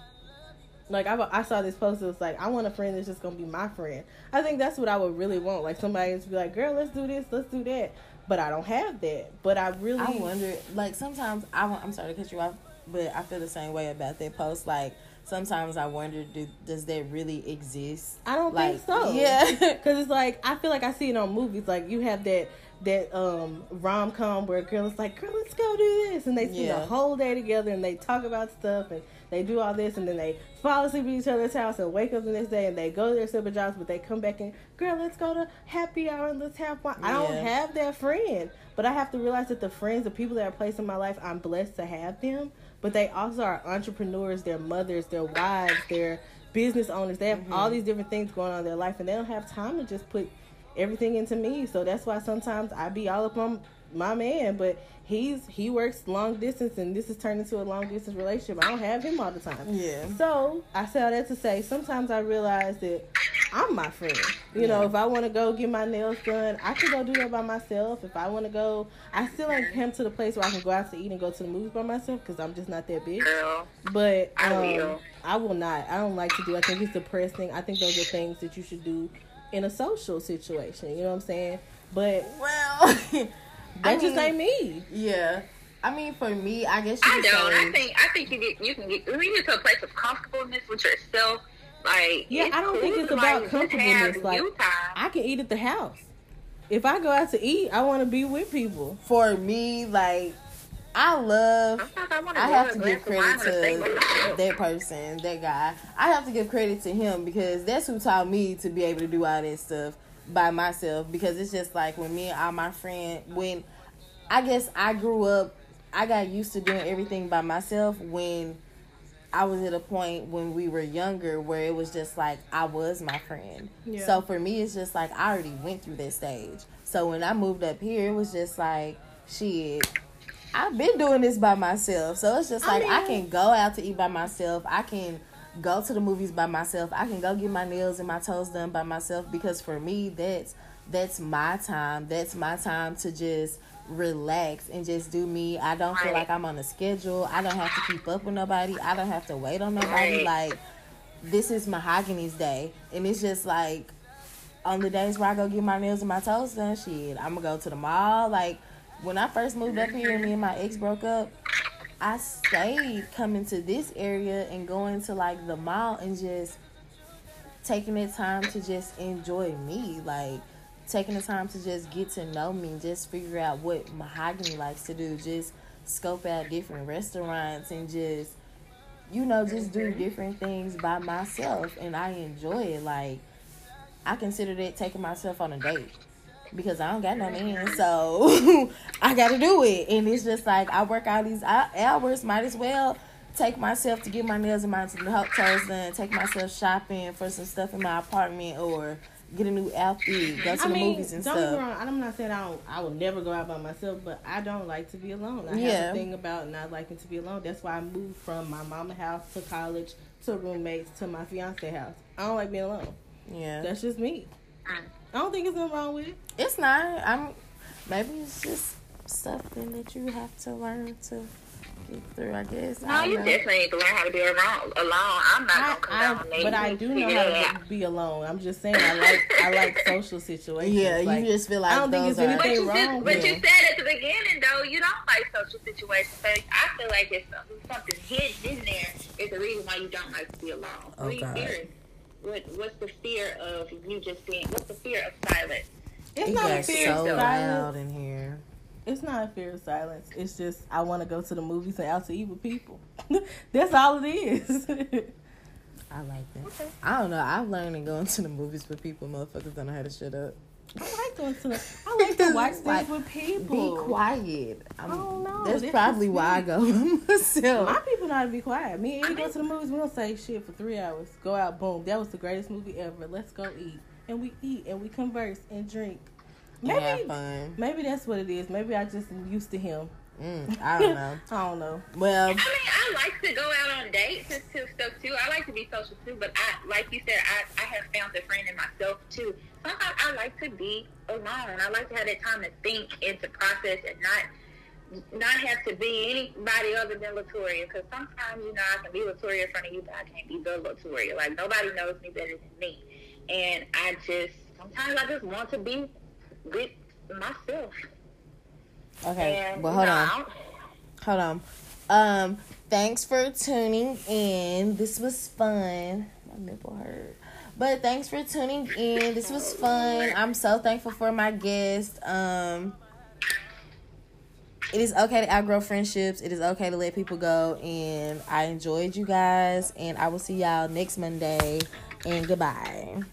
Like I, I saw this post. It was like I want a friend that's just gonna be my friend. I think that's what I would really want. Like somebody to be like, "Girl, let's do this, let's do that." But I don't have that. But I really, I wonder, like sometimes I want, I'm sorry to cut you off, but I feel the same way about that post. Like sometimes I wonder, do, does that really exist? I don't Like, think so. yeah. (laughs) (laughs) because it's like I feel like I see it on movies. Like you have that that um rom com where a girl is like, "Girl, let's go do this," and they spend Yeah. the whole day together and they talk about stuff and they do all this and then they fall asleep at each other's house and wake up the next day and they go to their separate jobs, but they come back and, "Girl, let's go to happy hour and let's have fun." I don't have that friend, but I have to realize that the friends, the people that are placed in my life, I'm blessed to have them. But they also are entrepreneurs, their mothers, their wives, their business owners. They have Mm-hmm. all these different things going on in their life, and they don't have time to just put everything into me. So that's why sometimes I be all up on my man, but he's he works long distance, and this has turned into a long distance relationship. I don't have him all the time. Yeah. So I say all that to say, sometimes I realize that I'm my friend. You know, if I want to go get my nails done, I can go do that by myself. If I want to go, I still ain't come to the place where I can go out to eat and go to the movies by myself because I'm just not that big. Girl, But I um, will. I will not. I don't like to do. I think it's depressing. I think those are things that you should do in a social situation. You know what I'm saying? But Well, (laughs) that just mean, ain't me. Yeah, I mean, for me, I guess you I don't. say- I think I think you get you can get when you get to a place of comfortableness with yourself. Like Yeah, I don't think it's about like, comfortableness, like. I can eat at the house. If I go out to eat, I want to be with people. for me, like I love I I have to give glass of wine credit or steak with to that person, that guy. I have to give credit to him because that's who taught me to be able to do all that stuff by myself. Because it's just like when me and all my friend, when I guess I grew up, I got used to doing everything by myself when I was at a point when we were younger where it was just like I was my friend. Yeah. So for me, it's just like I already went through that stage. So when I moved up here, it was just like shit. I've been doing this by myself, so it's just like I, mean- can go out to eat by myself. I can go to the movies by myself. I can go get my nails and my toes done by myself because for me, that's that's my time. That's my time to just relax and just do me. I don't feel like I'm on a schedule. I don't have to keep up with nobody. I don't have to wait on nobody. Like this is mahogany's day, and it's just like on the days where I go get my nails and my toes done, shit, I'm gonna go to the mall. Like when I first moved up here, me and my ex broke up. I stayed coming to this area and going to like the mall and just taking the time to just enjoy me, like taking the time to just get to know me, just figure out what mahogany likes to do, just scope out different restaurants and just you know just do different things by myself and I enjoy it like I consider that taking myself on a date because I don't got no man, (laughs) so (laughs) I got to do it. And it's just like I work out these hours, might as well take myself to get my nails and my toes done, take myself shopping for some stuff in my apartment, or get a new outfit, go to I the mean, movies and don't stuff. Don't get wrong. I'm not saying I don't. I will never go out by myself, but I don't like to be alone. I yeah. have a thing about not liking to be alone. That's why I moved from my mama house to college to roommates to my fiance house. I don't like being alone. Yeah, that's just me. I don't think it's nothing wrong with it. It's not. I'm. Maybe it's just something that you have to learn to get through. I guess. No, I you know. definitely need to learn how to be around alone. I'm not I, gonna come I, But I do know how to be alone. I'm just saying. I like I like (laughs) social situations. Yeah, like, you just feel like I don't think it's anything but wrong. but you said at the beginning though, you don't like social situations. So I feel like it's something hidden in there. Is the reason why you don't like to be alone. Oh, what God. What what's the fear of you just being? What's the fear of silence? It's it not a fear so of loud in here. It's not a fear of silence. It's just I want to go to the movies and out to eat with people. (laughs) That's all it is. I like that. Okay. I don't know. I've learned in going to the movies with people, motherfuckers don't know how to shut up. I like going to the. I (laughs) like to watch things like, with people. Be quiet. I'm, oh no, that's probably why I go (laughs) myself. My people know how to be quiet. Me and you go to the movies. We don't say shit for three hours. Go out, boom. That was the greatest movie ever. Let's go eat, and we eat and we converse and drink. Maybe fun. Maybe that's what it is. Maybe I just used to him. Mm, I don't know. (laughs) I don't know. Well, I mean, I like to go out on dates and stuff too. I like to be social too, but I, like you said, I, I have found a friend in myself too sometimes I like to be alone. I like to have that time to think and to process and not not have to be anybody other than Latoria. Because sometimes, you know, I can be Latoria in front of you, but I can't be the Latoria. Like nobody knows me better than me, and I just sometimes I just want to be with myself. Okay, and, well, hold know, on, hold on. Um, thanks for tuning in. This was fun. My nipple hurt. But thanks for tuning in. This was fun. I'm so thankful for my guest. Um, it is okay to outgrow friendships. It is okay to let people go. And I enjoyed you guys. And I will see y'all next Monday. And goodbye.